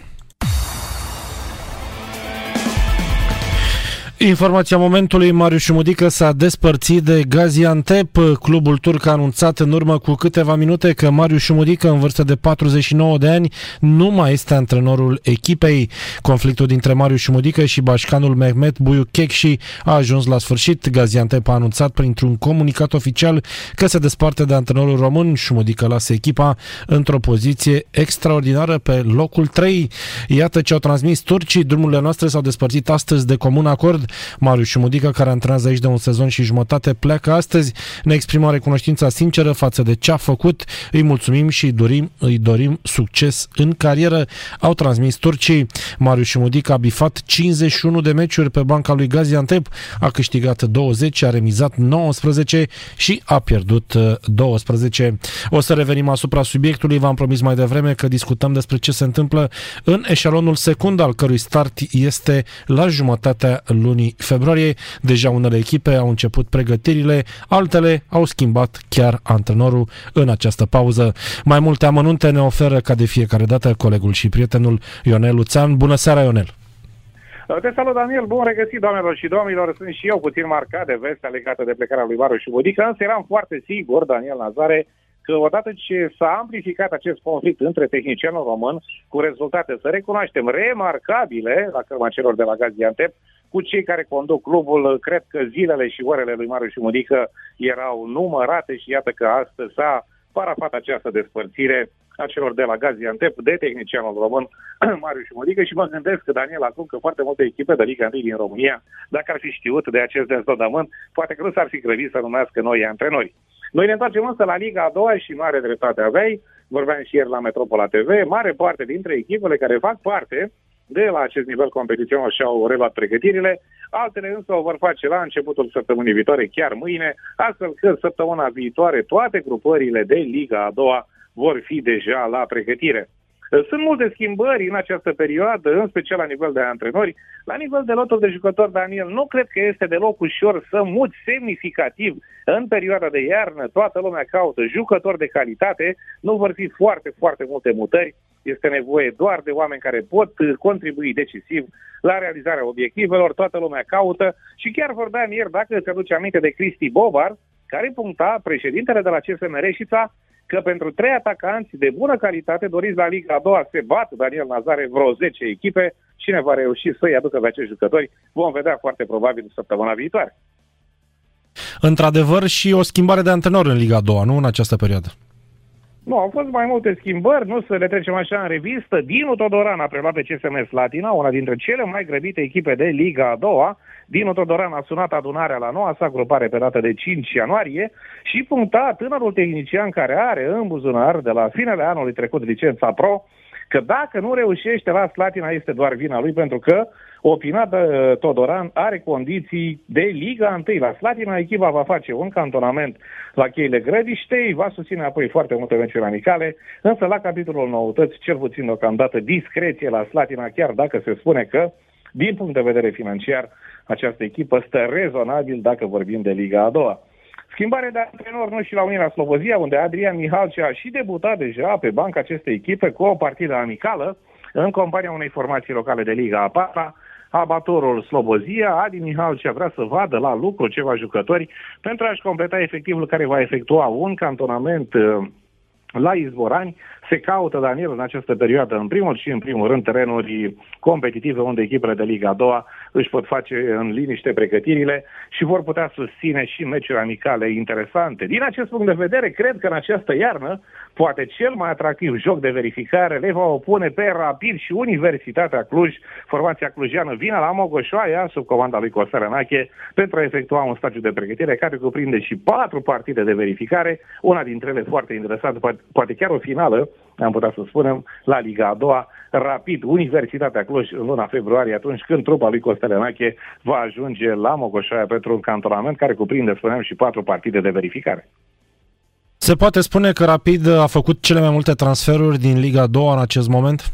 Informația momentului, Marius Mudică s-a despărțit de Gaziantep. Clubul turc a anunțat în urmă cu câteva minute că Marius Mudică, în vârstă de 49 de ani, nu mai este antrenorul echipei. Conflictul dintre Marius Mudică și bașcanul Mehmet Buyukekshi a ajuns la sfârșit. Gaziantep a anunțat printr-un comunicat oficial că se desparte de antrenorul român. Șumudică lasă echipa într-o poziție extraordinară pe locul 3. Iată ce au transmis turcii. Drumurile noastre s-au despărțit astăzi de comun acord. Marius Șumudică, care antrenează aici de un sezon și jumătate, pleacă astăzi. Ne exprimă recunoștința sinceră față de ce a făcut. Îi mulțumim și îi dorim, îi dorim succes în carieră. Au transmis turcii. Marius Șumudică a bifat 51 de meciuri pe banca lui Gaziantep, a câștigat 20, a remizat 19 și a pierdut 12. Uh, o să revenim asupra subiectului, v-am promis mai devreme că discutăm despre ce se întâmplă în eșalonul secund, al cărui start este la jumătatea lunii februarie. Deja unele echipe au început pregătirile, altele au schimbat chiar antrenorul în această pauză. Mai multe amănunte ne oferă ca de fiecare dată colegul și prietenul Ionel Luțan. Bună seara, Ionel! Te salut, Daniel, bun regăsit, doamnelor și domnilor. Sunt și eu puțin marcat de vestea legată de plecarea lui Varu și Budică, însă eram foarte sigur, Daniel Nazare, că odată ce s-a amplificat acest conflict între tehnicianul român, cu rezultate, să recunoaștem, remarcabile la cărma celor de la Gaziantep, cu cei care conduc clubul, cred că zilele și orele lui Marius și Mudică erau numărate și iată că astăzi s-a parafat această despărțire a celor de la Gaziantep, de tehnicianul român Marius Modică și mă gândesc că Daniel acum că foarte multe echipe de Liga 1 din România, dacă ar fi știut de acest deznodământ, poate că nu s-ar fi grăbit să numească noi antrenori. Noi ne întoarcem însă la Liga a doua și mare dreptate aveai, vorbeam și ieri la Metropola TV, mare parte dintre echipele care fac parte de la acest nivel competițional și-au reluat pregătirile, altele însă o vor face la începutul săptămânii viitoare, chiar mâine, astfel că săptămâna viitoare toate grupările de Liga a doua vor fi deja la pregătire. Sunt multe schimbări în această perioadă, în special la nivel de antrenori. La nivel de loturi de jucători, Daniel, nu cred că este deloc ușor să muți semnificativ în perioada de iarnă. Toată lumea caută jucători de calitate. Nu vor fi foarte, foarte multe mutări. Este nevoie doar de oameni care pot contribui decisiv la realizarea obiectivelor. Toată lumea caută și chiar vorbeam ieri, dacă îți aduce aminte de Cristi Bobar, care puncta președintele de la CSM Reșița că pentru trei atacanți de bună calitate doriți la Liga a doua se bat Daniel Nazare vreo 10 echipe. Cine va reuși să-i aducă pe acești jucători vom vedea foarte probabil săptămâna viitoare. Într-adevăr și o schimbare de antrenor în Liga a doua, nu în această perioadă. Nu, au fost mai multe schimbări, nu să le trecem așa în revistă. Dinu Todoran a preluat pe CSM Slatina, una dintre cele mai grăbite echipe de Liga a doua. Dinu Todoran a sunat adunarea la noua sa grupare pe data de 5 ianuarie și puncta tânărul tehnician care are în buzunar de la finele anului trecut licența pro că dacă nu reușește la Slatina este doar vina lui pentru că opinat uh, Todoran are condiții de Liga 1. La Slatina echipa va face un cantonament la cheile grădiștei, va susține apoi foarte multe meciuri amicale, însă la capitolul noutăți, cel puțin deocamdată, discreție la Slatina, chiar dacă se spune că, din punct de vedere financiar, această echipă stă rezonabil dacă vorbim de Liga a doua. Schimbare de antrenor nu și la Unirea Slobozia, unde Adrian Mihalcea a și debutat deja pe banca acestei echipe cu o partidă amicală în compania unei formații locale de Liga a patra, abatorul Slobozia, Adi Mihalcea vrea să vadă la lucru ceva jucători pentru a-și completa efectivul care va efectua un cantonament uh, la Izborani se caută, Daniel, în această perioadă, în primul și în primul rând, terenuri competitive unde echipele de Liga a doua își pot face în liniște pregătirile și vor putea susține și meciuri amicale interesante. Din acest punct de vedere, cred că în această iarnă, poate cel mai atractiv joc de verificare le va opune pe Rapid și Universitatea Cluj. Formația clujiană vine la Mogoșoaia, sub comanda lui Costel Anache, pentru a efectua un stagiu de pregătire care cuprinde și patru partide de verificare, una dintre ele foarte interesantă, poate chiar o finală, am putea să spunem, la Liga a doua, rapid, Universitatea Cluj în luna februarie, atunci când trupa lui Costelenache va ajunge la Mogoșoaia pentru un cantonament care cuprinde, spuneam, și patru partide de verificare. Se poate spune că Rapid a făcut cele mai multe transferuri din Liga a doua în acest moment?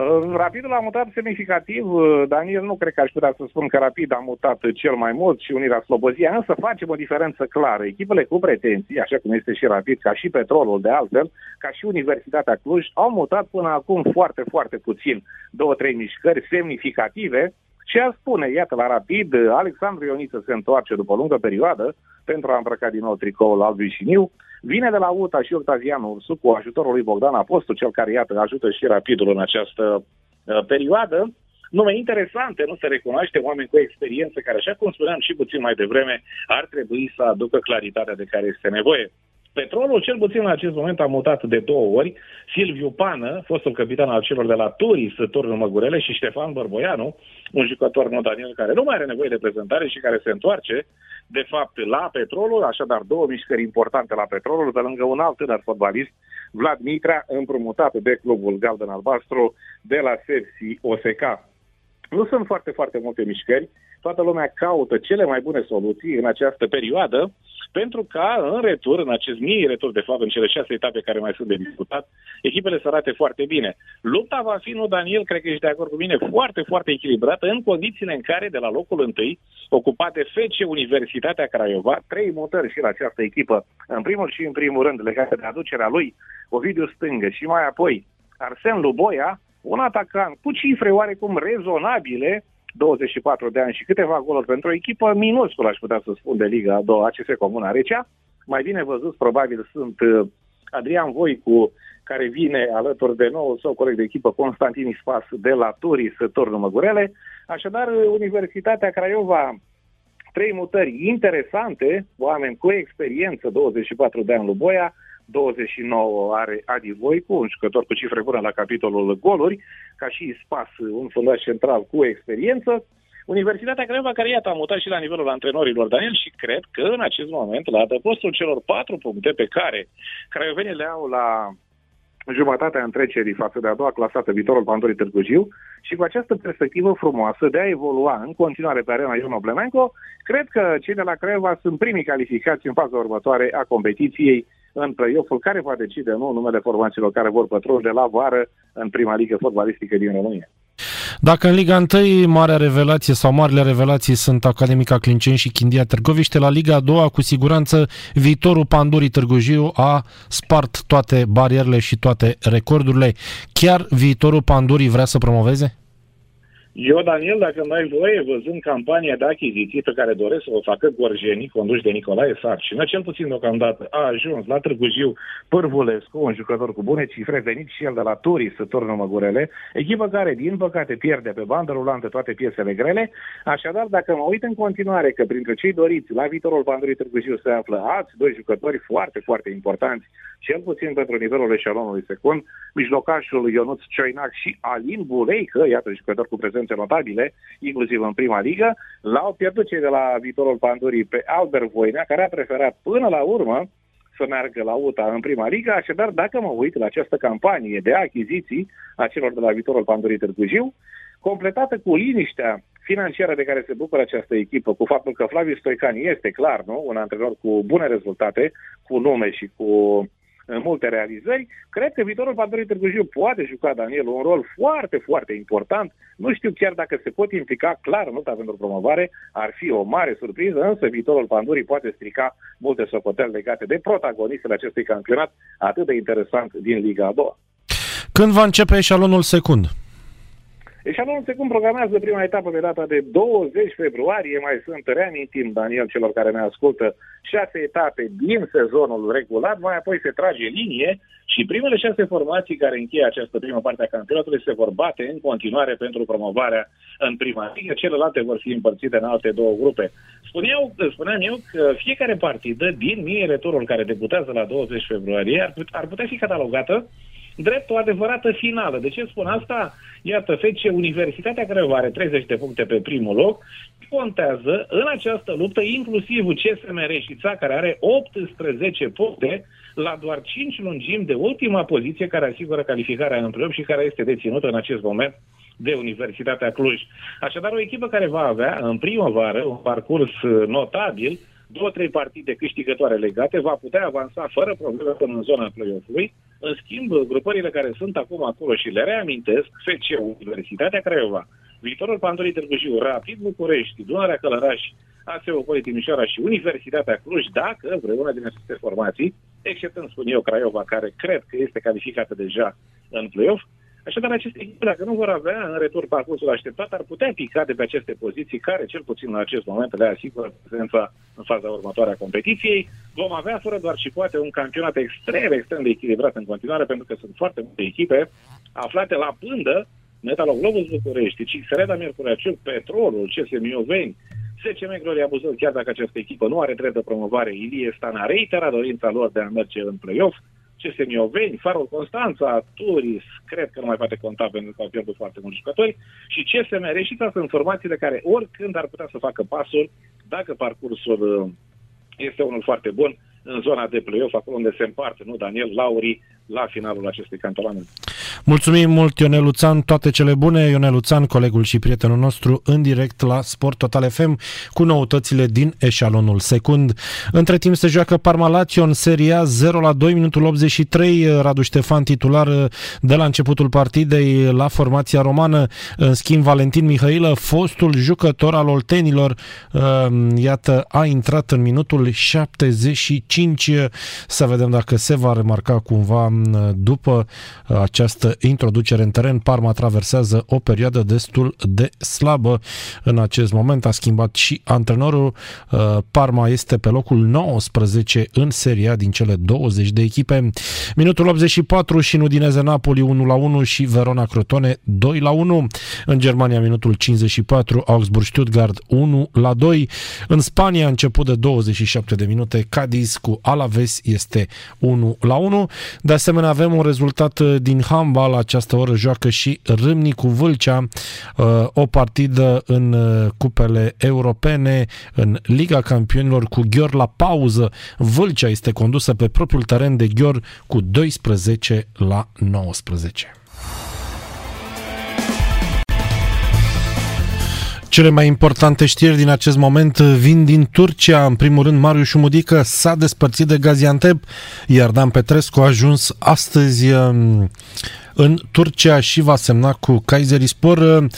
Uh, Rapidul a mutat semnificativ, uh, Daniel, nu cred că aș putea să spun că Rapid a mutat cel mai mult și Unirea Slobozia, însă facem o diferență clară. Echipele cu pretenții, așa cum este și Rapid, ca și Petrolul de altfel, ca și Universitatea Cluj, au mutat până acum foarte, foarte puțin. Două, trei mișcări semnificative și a spune, iată, la Rapid, Alexandru Ioniță se întoarce după o lungă perioadă pentru a îmbrăca din nou tricoul alb și niu. Vine de la UTA și Octavian Ursu cu ajutorul lui Bogdan Apostu, cel care, iată, ajută și Rapidul în această uh, perioadă. Nume interesante, nu se recunoaște, oameni cu experiență care, așa cum spuneam și puțin mai devreme, ar trebui să aducă claritatea de care este nevoie. Petrolul, cel puțin în acest moment, a mutat de două ori. Silviu Pană, fostul capitan al celor de la Turis, Turnul Măgurele, și Ștefan Bărboianu, un jucător nou Daniel, care nu mai are nevoie de prezentare și care se întoarce, de fapt, la Petrolul, așadar două mișcări importante la Petrolul, pe lângă un alt tânăr fotbalist, Vlad Mitra, împrumutat de clubul Galben Albastru de la Sepsi OSK. Nu sunt foarte, foarte multe mișcări. Toată lumea caută cele mai bune soluții în această perioadă, pentru ca în retur, în acest mini retur, de fapt, în cele șase etape care mai sunt de discutat, echipele să arate foarte bine. Lupta va fi, nu, Daniel, cred că ești de acord cu mine, foarte, foarte echilibrată, în condițiile în care, de la locul întâi, ocupat de FC Universitatea Craiova, trei mutări și la această echipă, în primul și în primul rând, legate de aducerea lui Ovidiu Stângă și mai apoi Arsen Luboia, un atacant cu cifre oarecum rezonabile, 24 de ani și câteva goluri pentru o echipă minusculă, aș putea să spun, de Liga a doua, ACS Comuna Recea. Mai bine văzut, probabil, sunt uh, Adrian Voicu, care vine alături de nou sau coleg de echipă Constantin Ispas de la Turis, Turnul Măgurele. Așadar, Universitatea Craiova, trei mutări interesante, oameni cu experiență, 24 de ani lui Boia, 29 are Adi Voicu, un jucător cu cifre bune la capitolul goluri, ca și Spas, un fundaș central cu experiență. Universitatea Craiova, care iată a mutat și la nivelul antrenorilor Daniel și cred că în acest moment, la adăpostul celor patru puncte pe care craiovenii le au la jumătatea întrecerii față de a doua clasată viitorul Pandorii Târgu Jiu și cu această perspectivă frumoasă de a evolua în continuare pe arena Ion Oblemenco, cred că cei de la Craiova sunt primii calificați în faza următoare a competiției în play-off-ul care va decide nu numele formațiilor care vor pătrunde la vară în prima ligă fotbalistică din România. Dacă în Liga 1 marea revelație sau marile revelații sunt Academica Clinceni și Chindia Târgoviște, la Liga a doua, cu siguranță, viitorul Pandurii Târgu Jiu a spart toate barierele și toate recordurile. Chiar viitorul Pandurii vrea să promoveze? Eu, Daniel, dacă mai voie, văzând campania de achiziții pe care doresc să o facă gorjenii, conduși de Nicolae Sarcină, cel puțin deocamdată a ajuns la Târgu Jiu Pârvulescu, un jucător cu bune cifre, venit și el de la Turis, turnul Măgurele, echipă care, din păcate, pierde pe bandă rulantă toate piesele grele. Așadar, dacă mă uit în continuare că printre cei doriți la viitorul bandurii Târgu Jiu se află alți doi jucători foarte, foarte importanți, cel puțin pentru nivelul eșalonului secund, mijlocașul Ionuț Cioinac și Alin Buleică, iată jucător cu prezență notabile, inclusiv în prima ligă, l-au pierdut cei de la viitorul Pandurii pe Albert Voinea, care a preferat până la urmă să meargă la UTA în prima ligă, așadar dacă mă uit la această campanie de achiziții a celor de la viitorul Pandurii Târgu Jiu, completată cu liniștea financiară de care se bucură această echipă, cu faptul că Flaviu Stoican este clar, nu? un antrenor cu bune rezultate, cu nume și cu multe realizări. Cred că viitorul Pandorii Târgu Jiu poate juca, Daniel, un rol foarte, foarte important. Nu știu chiar dacă se pot implica clar în lupta pentru promovare, ar fi o mare surpriză, însă viitorul Pandurii poate strica multe socoteli legate de protagonistele acestui campionat atât de interesant din Liga a doua. Când va începe eșalonul secund? Eșalonul secund programează prima etapă pe data de 20 februarie. Mai sunt, reamintim, Daniel, celor care ne ascultă, șase etape din sezonul regulat. Mai apoi se trage linie și primele șase formații care încheie această primă parte a campionatului se vor bate în continuare pentru promovarea în prima ligă. Celelalte vor fi împărțite în alte două grupe. Spuneau, spuneam eu că fiecare partidă din mini-returul care debutează la 20 februarie ar, ar putea fi catalogată drept o adevărată finală. De ce spun asta? Iată, fece Universitatea Craiova are 30 de puncte pe primul loc, contează în această luptă inclusiv CSMR și ța care are 18 puncte la doar 5 lungimi de ultima poziție care asigură calificarea în play și care este deținută în acest moment de Universitatea Cluj. Așadar, o echipă care va avea în primăvară un parcurs notabil, două, trei partide câștigătoare legate, va putea avansa fără probleme până în zona play-off-ului. În schimb, grupările care sunt acum acolo și le reamintesc, FC Universitatea Craiova, viitorul Pandorii Târgu Jiu, Rapid București, Dunărea Călăraș, ASEO Poli Timișoara și Universitatea Cluj, dacă vreuna din aceste formații, exceptând, spun eu, Craiova, care cred că este calificată deja în play-off, Așadar, aceste echipe, dacă nu vor avea în retur parcursul așteptat, ar putea pica de pe aceste poziții care, cel puțin în acest moment, le asigură prezența în faza următoare a competiției. Vom avea, fără doar și poate, un campionat extrem, extrem de echilibrat în continuare, pentru că sunt foarte multe echipe aflate la pândă, Metalul Globus București, Cixereda Miercuraciuc, Petrolul, CSM Ioveni, SCM Gloria Buzău, chiar dacă această echipă nu are drept de promovare, Ilie Stan a reiterat dorința lor de a merge în play-off. CSM Ioveni, Farul Constanța, Turis, cred că nu mai poate conta pentru că au pierdut foarte mulți jucători și CSM Reșița sunt formațiile care oricând ar putea să facă pasul dacă parcursul uh, este unul foarte bun în zona de play-off, acolo unde se împarte, nu, Daniel Lauri, la finalul acestui cantonament. Mulțumim mult, Ionel Luțan, toate cele bune. Ionel Luțan, colegul și prietenul nostru, în direct la Sport Total FM cu noutățile din eșalonul secund. Între timp se joacă Parma Lazio în seria 0 la 2, minutul 83. Radu Ștefan, titular de la începutul partidei la formația romană. În schimb, Valentin Mihailă, fostul jucător al oltenilor, iată, a intrat în minutul 75. Să vedem dacă se va remarca cumva după această introducere în teren. Parma traversează o perioadă destul de slabă în acest moment. A schimbat și antrenorul. Parma este pe locul 19 în seria din cele 20 de echipe. Minutul 84 și Udineze Napoli 1 la 1 și Verona Crotone 2 la 1. În Germania minutul 54 Augsburg Stuttgart 1 la 2. În Spania început de 27 de minute Cadiz cu Alaves este 1 la 1. De asemenea avem un rezultat din handball la această oră joacă și Râmnic cu Vâlcea, uh, o partidă în uh, cupele europene, în Liga Campionilor cu Ghior la pauză. Vâlcea este condusă pe propriul teren de Ghior cu 12 la 19. Cele mai importante știri din acest moment vin din Turcia. În primul rând, Marius Șumudică s-a despărțit de Gaziantep, iar Dan Petrescu a ajuns astăzi um, în Turcia și va semna cu Kayserispor.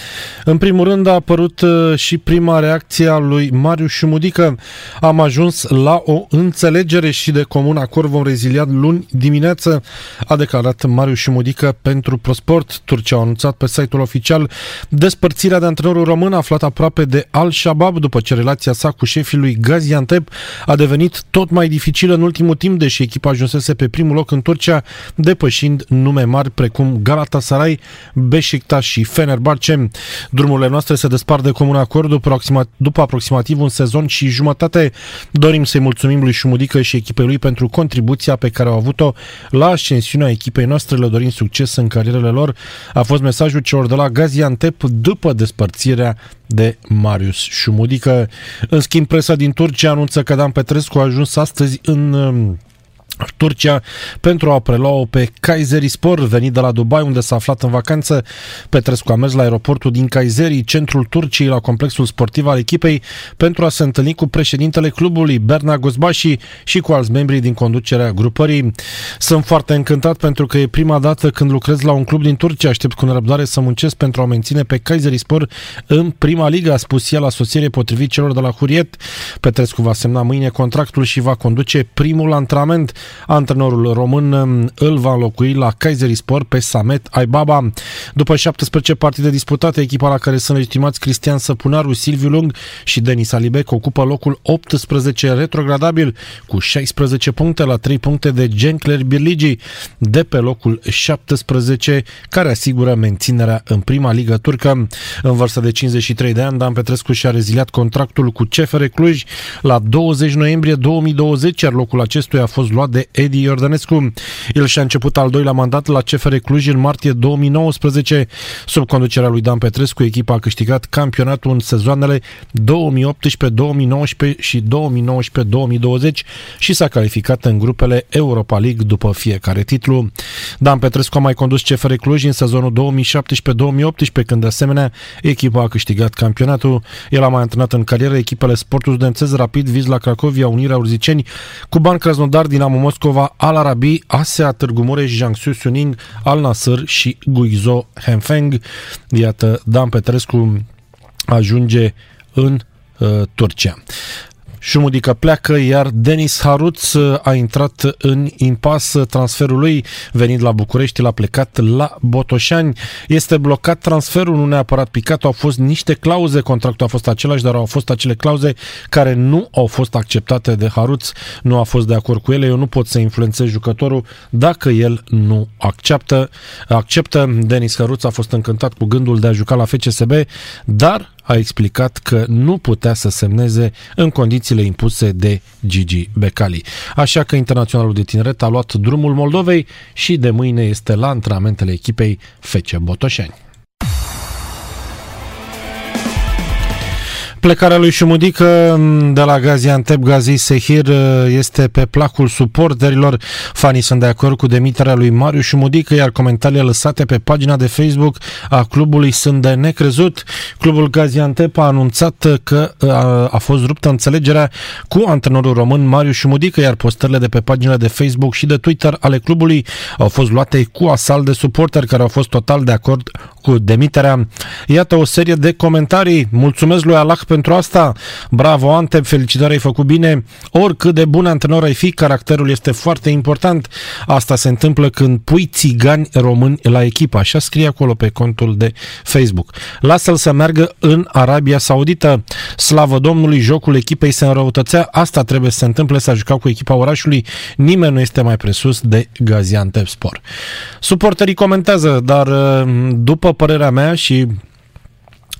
În primul rând a apărut uh, și prima reacție a lui Marius Șumudică. Am ajuns la o înțelegere și de comun acord vom rezilia luni dimineață, a declarat Marius Șumudică pentru ProSport. Turcia a anunțat pe site-ul oficial despărțirea de antrenorul român aflat aproape de Al-Shabaab după ce relația sa cu șefii lui Gaziantep a devenit tot mai dificilă în ultimul timp, deși echipa ajunsese pe primul loc în Turcia, depășind nume mari precum Galatasaray, Beşiktaş și Fenerbahce. Drumurile noastre se despart de comun acord după, după aproximativ un sezon și jumătate. Dorim să-i mulțumim lui Șumudică și echipei lui pentru contribuția pe care au avut-o la ascensiunea echipei noastre. Le dorim succes în carierele lor. A fost mesajul celor de la Gaziantep după despărțirea de Marius Șumudică. În schimb, presa din Turcia anunță că Dan Petrescu a ajuns astăzi în Turcia pentru a prelua-o pe Kayserispor, venit de la Dubai, unde s-a aflat în vacanță. Petrescu a mers la aeroportul din Kayseri, centrul Turciei, la complexul sportiv al echipei, pentru a se întâlni cu președintele clubului, Berna Gozbashi, și cu alți membri din conducerea grupării. Sunt foarte încântat pentru că e prima dată când lucrez la un club din Turcia. Aștept cu nerăbdare să muncesc pentru a menține pe Kayserispor în prima ligă, a spus el asociere potrivit celor de la Huriet. Petrescu va semna mâine contractul și va conduce primul antrenament Antrenorul român um, îl va înlocui la Kayserispor pe Samet Aibaba. După 17 partide disputate, echipa la care sunt legitimați Cristian Săpunaru, Silviu Lung și Denis Alibec ocupă locul 18 retrogradabil cu 16 puncte la 3 puncte de Gencler Birligi de pe locul 17 care asigură menținerea în prima ligă turcă. În vârstă de 53 de ani, Dan Petrescu și-a reziliat contractul cu CFR Cluj la 20 noiembrie 2020, iar locul acestuia a fost luat de Edi Iordănescu. El și-a început al doilea mandat la CFR Cluj în martie 2019. Sub conducerea lui Dan Petrescu, echipa a câștigat campionatul în sezoanele 2018-2019 și 2019-2020 și s-a calificat în grupele Europa League după fiecare titlu. Dan Petrescu a mai condus CFR Cluj în sezonul 2017-2018, când de asemenea echipa a câștigat campionatul. El a mai antrenat în carieră echipele Sportul Studențez Rapid, Vizla Cracovia, Unirea Urziceni, Cuban Krasnodar, Dinamo Moscova, Al Arabi, ASEA Târgu Mureș, Jiangsu Suning, Al Nasr și Guizhou Henfeng. Iată, Dan Petrescu ajunge în uh, Turcia. Șumudică pleacă, iar Denis Haruț a intrat în impas transferul lui, venit la București, l-a plecat la Botoșani. Este blocat transferul, nu neapărat picat, au fost niște clauze, contractul a fost același, dar au fost acele clauze care nu au fost acceptate de Haruț, nu a fost de acord cu ele, eu nu pot să influențez jucătorul dacă el nu acceptă. acceptă. Denis Haruț a fost încântat cu gândul de a juca la FCSB, dar a explicat că nu putea să semneze în condițiile impuse de Gigi Becali. Așa că internaționalul de tineret a luat drumul Moldovei și de mâine este la antrenamentele echipei FC Botoșani. Plecarea lui Șumudică de la Gaziantep Gazi Sehir este pe placul suporterilor. Fanii sunt de acord cu demiterea lui Mariu Șumudică, iar comentariile lăsate pe pagina de Facebook a clubului sunt de necrezut. Clubul Gaziantep a anunțat că a, a fost ruptă înțelegerea cu antrenorul român Mariu Șumudică, iar postările de pe pagina de Facebook și de Twitter ale clubului au fost luate cu asalt de suporteri care au fost total de acord cu demiterea. Iată o serie de comentarii. Mulțumesc lui Allah pentru asta. Bravo, Antep, felicitări, ai făcut bine. Oricât de bun antrenor ai fi, caracterul este foarte important. Asta se întâmplă când pui țigani români la echipă. Așa scrie acolo pe contul de Facebook. Lasă-l să meargă în Arabia Saudită. Slavă Domnului, jocul echipei se înrăutățea. Asta trebuie să se întâmple, să jucau cu echipa orașului. Nimeni nu este mai presus de Gaziantep Sport. Suporterii comentează, dar după părerea mea și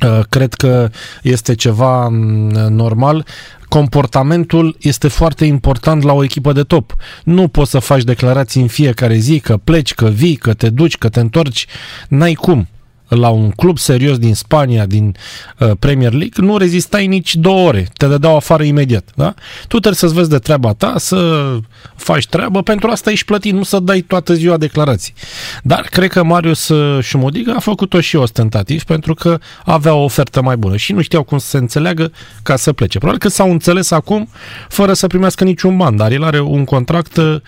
Uh, cred că este ceva mm, normal. Comportamentul este foarte important la o echipă de top. Nu poți să faci declarații în fiecare zi că pleci, că vii, că te duci, că te întorci. N-ai cum la un club serios din Spania, din uh, Premier League, nu rezistai nici două ore. Te dădeau afară imediat. Da? Tu trebuie să-ți vezi de treaba ta, să faci treabă, pentru asta ești plătit, nu să dai toată ziua declarații. Dar cred că Marius Șumodiga a făcut-o și ostentativ pentru că avea o ofertă mai bună și nu știau cum să se înțeleagă ca să plece. Probabil că s-au înțeles acum fără să primească niciun ban, dar el are un contract uh,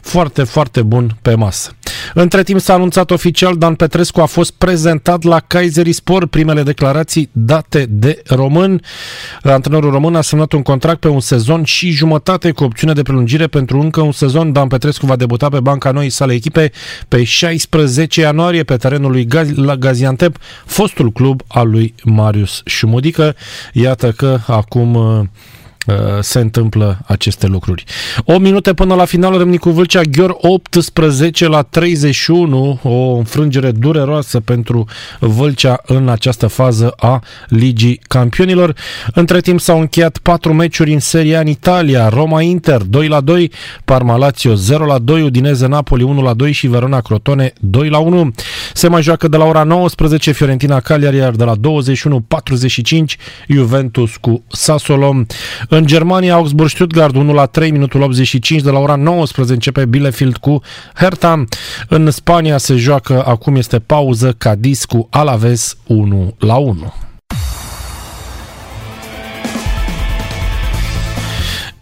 foarte, foarte bun pe masă. Între timp s-a anunțat oficial, Dan Petrescu a fost prezentat la Sport. primele declarații date de român. Antrenorul român a semnat un contract pe un sezon și jumătate cu opțiune de prelungire pentru încă un sezon. Dan Petrescu va debuta pe banca noii sale echipe pe 16 ianuarie pe terenul lui Gaz- la Gaziantep, fostul club al lui Marius Șumudică. Iată că acum Uh, se întâmplă aceste lucruri. 8 minute până la final, Râmnicu Vâlcea, Gheor 18 la 31, o înfrângere dureroasă pentru Vâlcea în această fază a Ligii Campionilor. Între timp s-au încheiat 4 meciuri în seria în Italia, Roma Inter 2 la 2, Parma Lazio 0 la 2, Udineze Napoli 1 la 2 și Verona Crotone 2 la 1. Se mai joacă de la ora 19 Fiorentina Cagliari, iar de la 21.45 Juventus cu Sassuolo. În Germania, Augsburg-Stuttgart 1 la 3, minutul 85, de la ora 19 începe Bielefeld cu Hertha. În Spania se joacă, acum este pauză, Cadiz cu Alaves 1 la 1.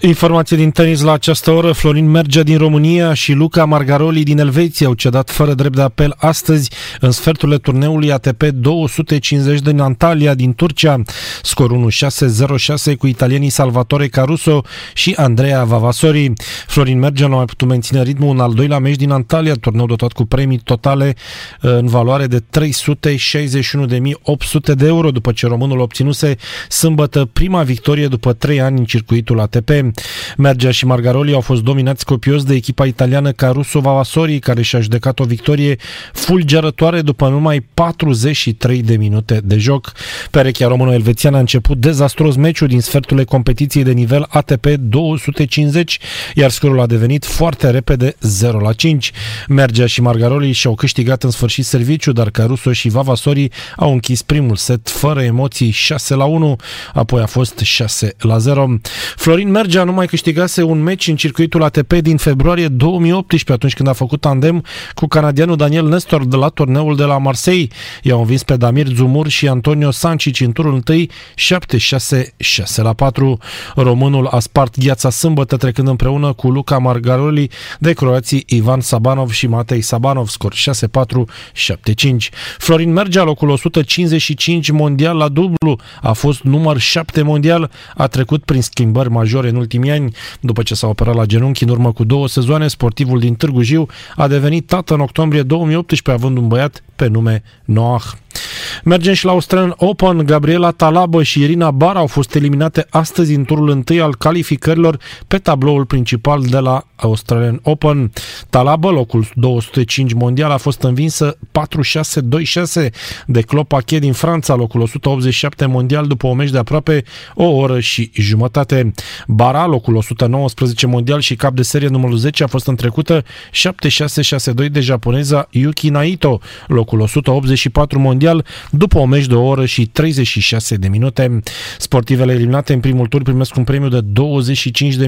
Informație din tenis la această oră. Florin Mergea din România și Luca Margaroli din Elveția au cedat fără drept de apel astăzi în sferturile turneului ATP 250 din Antalya din Turcia. Scor 1-6-0-6 cu italienii Salvatore Caruso și Andrea Vavasori. Florin Mergea nu a mai putut menține ritmul în al doilea meci din Antalya, turneu dotat cu premii totale în valoare de 361.800 de euro după ce românul obținuse sâmbătă prima victorie după 3 ani în circuitul ATP. Mergea și Margaroli au fost dominați copios de echipa italiană Caruso Vavasori, care și-a judecat o victorie fulgerătoare după numai 43 de minute de joc. Perechea româno-elvețiană a început dezastros meciul din sferturile competiției de nivel ATP 250, iar scorul a devenit foarte repede 0 la 5. Mergea și Margaroli și-au câștigat în sfârșit serviciu, dar Caruso și Vavasori au închis primul set fără emoții 6 la 1, apoi a fost 6 la 0. Florin Mergea Georgia nu mai câștigase un meci în circuitul ATP din februarie 2018, atunci când a făcut tandem cu canadianul Daniel Nestor de la turneul de la Marseille. I-au învins pe Damir Zumur și Antonio Sancic în turul întâi 7-6-6 la 4. Românul a spart gheața sâmbătă trecând împreună cu Luca Margaroli de croații Ivan Sabanov și Matei Sabanov, scor 6-4-7-5. Florin Mergea, locul 155 mondial la dublu, a fost număr 7 mondial, a trecut prin schimbări majore în ultimii ani. După ce s-a operat la genunchi în urmă cu două sezoane, sportivul din Târgu Jiu a devenit tată în octombrie 2018 având un băiat pe nume Noah. Mergem și la Australian Open. Gabriela Talabă și Irina Bar au fost eliminate astăzi în turul întâi al calificărilor pe tabloul principal de la Australian Open. Talabă, locul 205 mondial, a fost învinsă 4-6-2-6 de Clopache din Franța, locul 187 mondial după o meci de aproape o oră și jumătate. Bara, locul 119 mondial și cap de serie numărul 10 a fost întrecută 7-6-6-2 de japoneza Yuki Naito, locul 184 mondial după o meci de o oră și 36 de minute. Sportivele eliminate în primul tur primesc un premiu de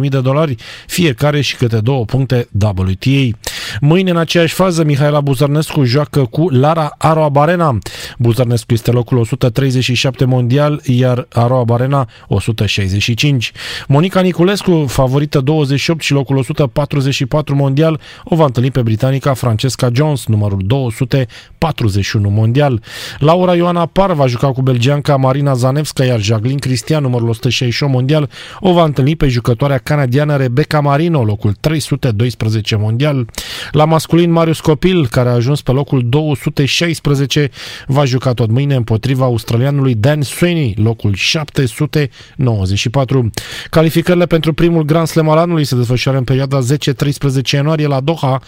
25.000 de dolari, fiecare și câte două puncte WTA. Mâine, în aceeași fază, Mihaela Buzărnescu joacă cu Lara Aroabarena. Buzărnescu este locul 137 mondial, iar Aroabarena 165. Monica Niculescu, favorită 28 și locul 144 mondial, o va întâlni pe britanica Francesca Jones, numărul 241 mondial. Laura Ioana Par va juca cu belgianca Marina Zanevska, iar Jacqueline Cristian, numărul 168 mondial, o va întâlni pe jucătoarea canadiană Rebecca Marino, locul 312 mondial. La masculin, Marius Copil, care a ajuns pe locul 216, va juca tot mâine împotriva australianului Dan Sweeney, locul 794. Calificările pentru primul Grand Slam al anului se desfășoară în perioada 10-13 ianuarie la Doha,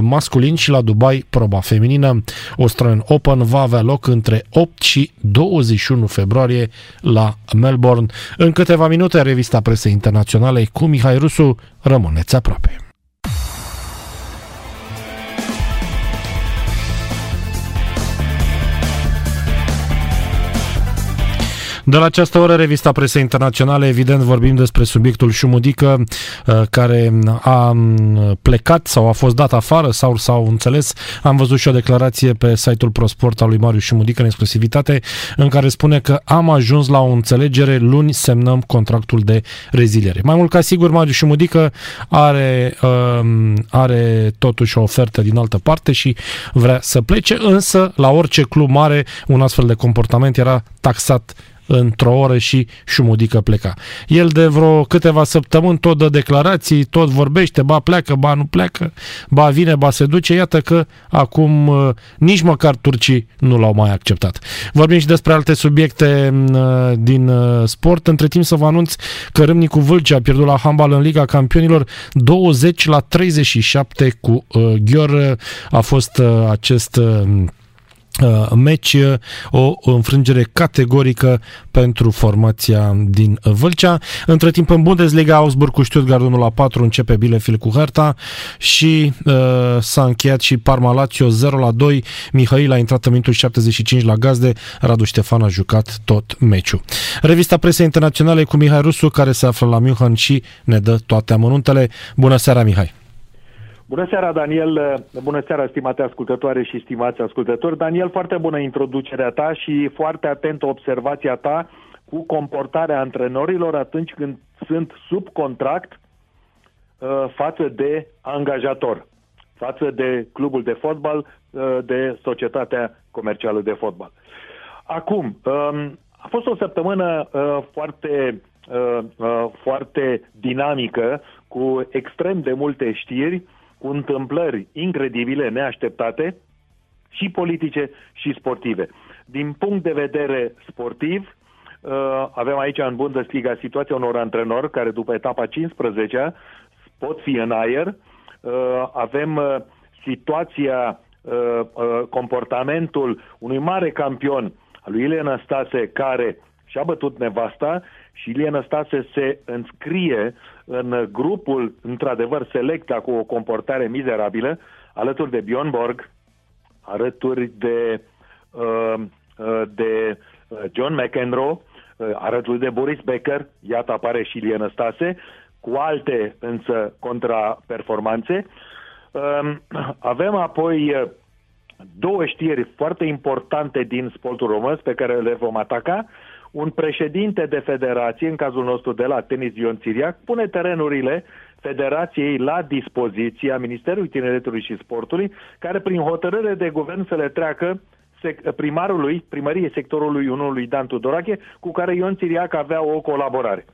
masculin și la Dubai, proba feminină. Australian Open va avea loc între 8 și 21 februarie la Melbourne. În câteva minute, revista presei internaționale cu Mihai Rusu. Rămâneți aproape. De la această oră, revista presei internaționale, evident vorbim despre subiectul Șumudică, care a plecat sau a fost dat afară sau s-au înțeles. Am văzut și o declarație pe site-ul ProSport al lui Marius Șumudică în exclusivitate, în care spune că am ajuns la o înțelegere, luni semnăm contractul de reziliere. Mai mult ca sigur, Marius Șumudică are, are totuși o ofertă din altă parte și vrea să plece, însă la orice club mare un astfel de comportament era taxat într-o oră și șumudică pleca. El de vreo câteva săptămâni tot dă declarații, tot vorbește, ba pleacă, ba nu pleacă, ba vine, ba se duce. Iată că acum uh, nici măcar turcii nu l-au mai acceptat. Vorbim și despre alte subiecte uh, din uh, sport. Între timp să vă anunț că Râmnicu Vâlcea a pierdut la handbal în Liga Campionilor 20 la 37 cu Ghior. A fost acest Uh, meci, uh, o înfrângere categorică pentru formația din Vâlcea. Între timp în Bundesliga, Augsburg cu Stuttgart 1 la 4 începe Bielefeld cu Hertha și uh, s-a încheiat și Parma Lazio 0 la 2. Mihail a intrat în minutul 75 la gazde, Radu Ștefan a jucat tot meciul. Revista Presei Internaționale cu Mihai Rusu, care se află la München și ne dă toate amănuntele. Bună seara, Mihai! Bună seara, Daniel! Bună seara, stimate ascultătoare și stimați ascultători. Daniel, foarte bună introducerea ta și foarte atentă observația ta cu comportarea antrenorilor atunci când sunt sub contract uh, față de angajator, față de clubul de fotbal, uh, de societatea comercială de fotbal. Acum, um, a fost o săptămână uh, foarte, foarte dinamică, cu extrem de multe știri, cu întâmplări incredibile, neașteptate, și politice și sportive. Din punct de vedere sportiv, uh, avem aici în Bundesliga situația unor antrenori care după etapa 15 pot fi în aer. Uh, avem uh, situația, comportamentul unui mare campion al lui Ilie Stase care și-a bătut nevasta și Ilie Stase se înscrie în grupul, într-adevăr, selecta cu o comportare mizerabilă, alături de Bjorn Borg, alături de, uh, uh, de uh, John McEnroe, alături de Boris Becker, iată apare și Lien Stase, cu alte însă contraperformanțe. Um, avem apoi două știri foarte importante din sportul român pe care le vom ataca un președinte de federație, în cazul nostru de la Tenis Ion Țiriac, pune terenurile federației la dispoziția Ministerului Tineretului și Sportului, care prin hotărâre de guvern să le treacă primarului, primăriei sectorului 1 lui Dan Tudorache, cu care Ion Țiriac avea o colaborare.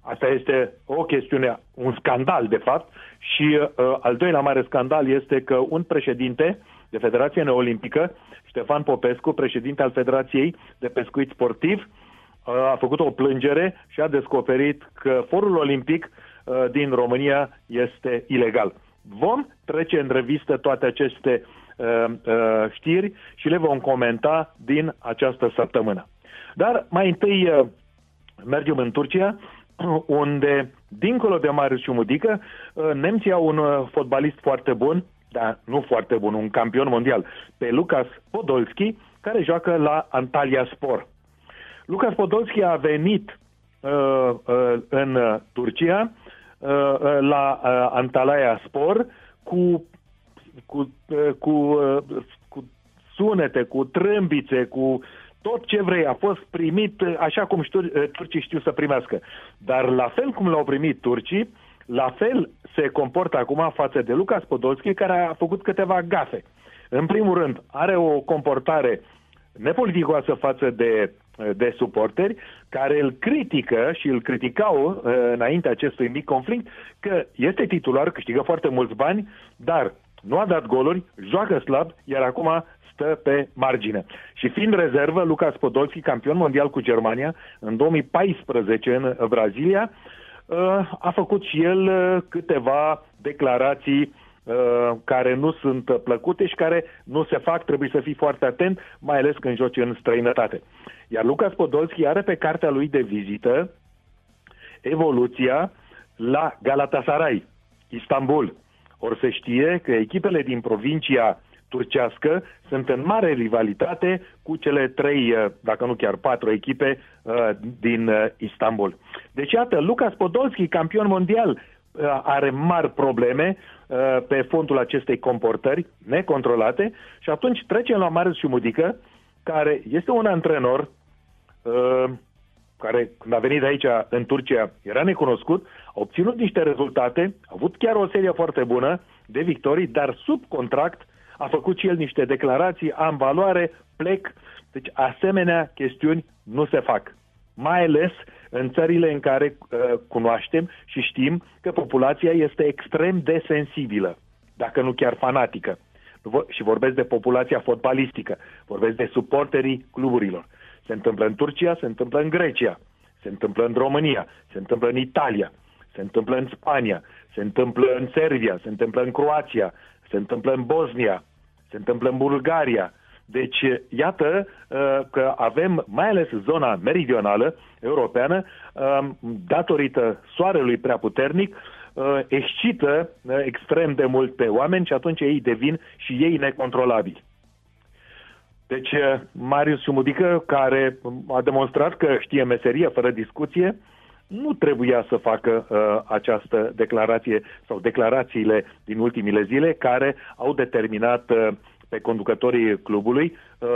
Asta este o chestiune, un scandal de fapt și uh, al doilea mare scandal este că un președinte de Federație Neolimpică, Ștefan Popescu, președinte al Federației de Pescuit Sportiv, a făcut o plângere și a descoperit că forul olimpic din România este ilegal. Vom trece în revistă toate aceste știri și le vom comenta din această săptămână. Dar mai întâi mergem în Turcia, unde, dincolo de Marius Ciumudică, nemții au un fotbalist foarte bun, dar nu foarte bun, un campion mondial, pe Lucas Podolski, care joacă la Antalya Spor. Lucas Podolski a venit uh, uh, în Turcia uh, uh, la uh, Antalya Spor cu cu, uh, cu, uh, cu sunete, cu trâmbițe, cu tot ce vrei. A fost primit uh, așa cum știu, uh, turcii știu să primească. Dar la fel cum l-au primit turcii, la fel se comportă acum față de Lucas Podolski, care a făcut câteva gafe. În primul rând, are o comportare nepoliticoasă față de, de suporteri, care îl critică și îl criticau uh, înainte acestui mic conflict că este titular, câștigă foarte mulți bani, dar nu a dat goluri, joacă slab, iar acum stă pe margine. Și fiind rezervă, Lucas Podolski, campion mondial cu Germania, în 2014 în Brazilia, Uh, a făcut și el uh, câteva declarații uh, care nu sunt plăcute și care nu se fac, trebuie să fii foarte atent, mai ales când joci în străinătate. Iar Lucas Podolski are pe cartea lui de vizită evoluția la Galatasaray, Istanbul. Ori se știe că echipele din provincia turcească sunt în mare rivalitate cu cele trei, uh, dacă nu chiar patru echipe uh, din uh, Istanbul. Deci, iată, Lucas Podolski, campion mondial, are mari probleme pe fondul acestei comportări necontrolate și atunci trecem la Marius Șumudică, care este un antrenor care când a venit aici în Turcia era necunoscut, a obținut niște rezultate, a avut chiar o serie foarte bună de victorii, dar sub contract a făcut și el niște declarații, am valoare, plec. Deci asemenea chestiuni nu se fac. Mai ales în țările în care uh, cunoaștem și știm că populația este extrem de sensibilă, dacă nu chiar fanatică. Și vorbesc de populația fotbalistică, vorbesc de suporterii cluburilor. Se întâmplă în Turcia, se întâmplă în Grecia, se întâmplă în România, se întâmplă în Italia, se întâmplă în Spania, se întâmplă în Serbia, se întâmplă în Croația, se întâmplă în Bosnia, se întâmplă în Bulgaria. Deci, iată uh, că avem, mai ales zona meridională europeană, um, datorită soarelui prea puternic, uh, excită uh, extrem de mult pe oameni și atunci ei devin și ei necontrolabili. Deci, Marius Sumudică, care a demonstrat că știe meserie fără discuție, nu trebuia să facă uh, această declarație sau declarațiile din ultimile zile care au determinat uh, pe conducătorii clubului uh,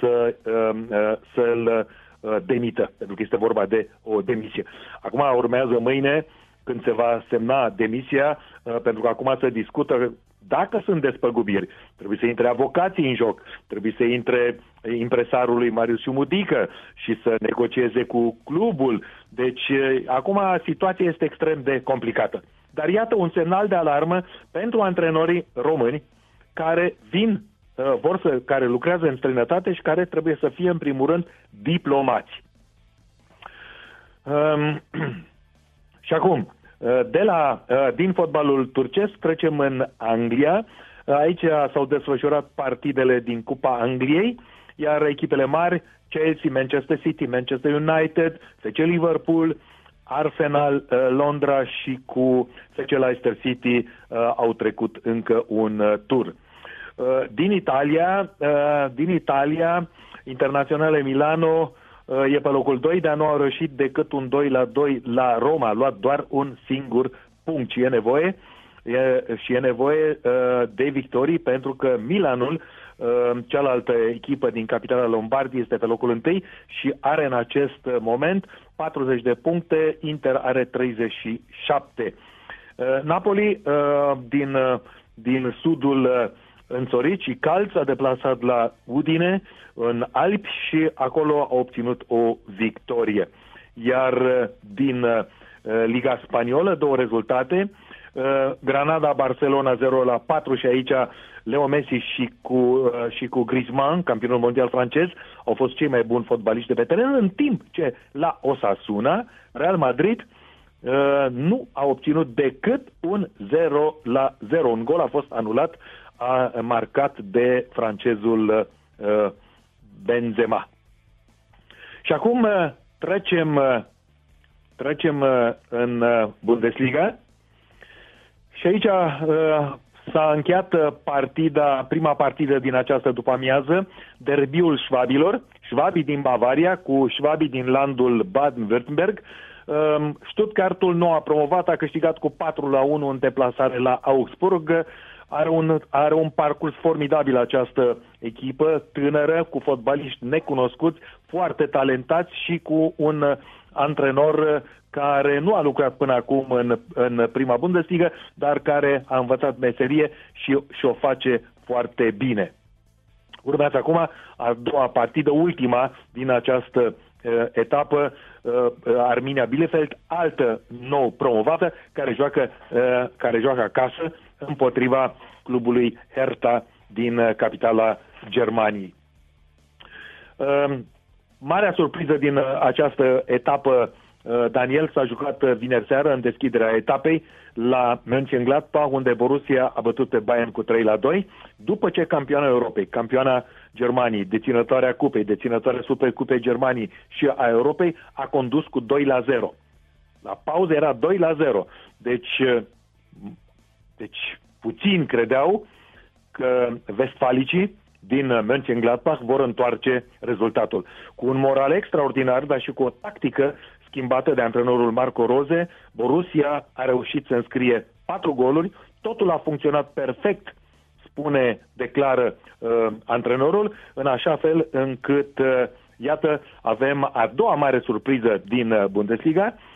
să, uh, uh, să-l uh, demită, pentru că este vorba de o demisie. Acum urmează mâine când se va semna demisia, uh, pentru că acum se discută dacă sunt despăgubiri, trebuie să intre avocații în joc, trebuie să intre impresarul lui Marius Mudică și să negocieze cu clubul. Deci, acum situația este extrem de complicată. Dar iată un semnal de alarmă pentru antrenorii români care vin, vor să, care lucrează în străinătate și care trebuie să fie, în primul rând, diplomați. Um, și acum, Uh, de la, uh, din fotbalul turcesc trecem în Anglia. Uh, aici s-au desfășurat partidele din Cupa Angliei, iar echipele mari, Chelsea, Manchester City, Manchester United, FC Liverpool, Arsenal, Londra și cu FC Leicester City au trecut încă un tur. Din Italia, din Italia, Internaționale Milano e pe locul 2, dar nu au reușit decât un 2 la 2 la Roma. A luat doar un singur punct și e nevoie e, și e nevoie uh, de victorii pentru că Milanul, uh, cealaltă echipă din capitala Lombardie, este pe locul 1 și are în acest moment 40 de puncte, Inter are 37. Uh, Napoli uh, din, uh, din sudul uh, înțorit și Calț s-a deplasat la Udine în Alpi și acolo a obținut o victorie. Iar uh, din uh, Liga Spaniolă, două rezultate, uh, Granada Barcelona 0 la 4 și aici Leo Messi și cu, uh, și cu Griezmann, campionul mondial francez, au fost cei mai buni fotbaliști de pe teren, în timp ce la Osasuna, Real Madrid uh, nu a obținut decât un 0 la 0. Un gol a fost anulat, a marcat de francezul uh, Benzema. Și acum uh, trecem, uh, trecem uh, în Bundesliga și aici s-a încheiat partida, prima partidă din această după-amiază, derbiul șvabilor, șvabii din Bavaria cu șvabii din landul Baden-Württemberg. Um, Stuttgartul nou a promovat, a câștigat cu 4 la 1 în deplasare la Augsburg. Are un, are un parcurs formidabil această echipă, tânără, cu fotbaliști necunoscuți, foarte talentați și cu un antrenor care nu a lucrat până acum în, în prima Bundesliga, dar care a învățat meserie și, și o face foarte bine. Urmează acum a doua partidă, ultima din această uh, etapă, uh, Arminia Bielefeld, altă nou promovată, care joacă, uh, care joacă acasă împotriva clubului Hertha din uh, capitala Germaniei. Uh, marea surpriză din uh, această etapă Uh, Daniel s-a jucat uh, vineri seară în deschiderea etapei la Mönchengladbach, unde Borussia a bătut pe Bayern cu 3 la 2, după ce campioana Europei, campioana Germaniei, deținătoarea cupei, deținătoarea supercupei Germaniei și a Europei, a condus cu 2 la 0. La pauză era 2 la 0. Deci, uh, deci puțin credeau că vestfalicii din Mönchengladbach vor întoarce rezultatul. Cu un moral extraordinar, dar și cu o tactică schimbată de antrenorul Marco Roze, Borussia a reușit să înscrie patru goluri, totul a funcționat perfect, spune, declară uh, antrenorul, în așa fel încât, uh, iată, avem a doua mare surpriză din uh, Bundesliga, uh,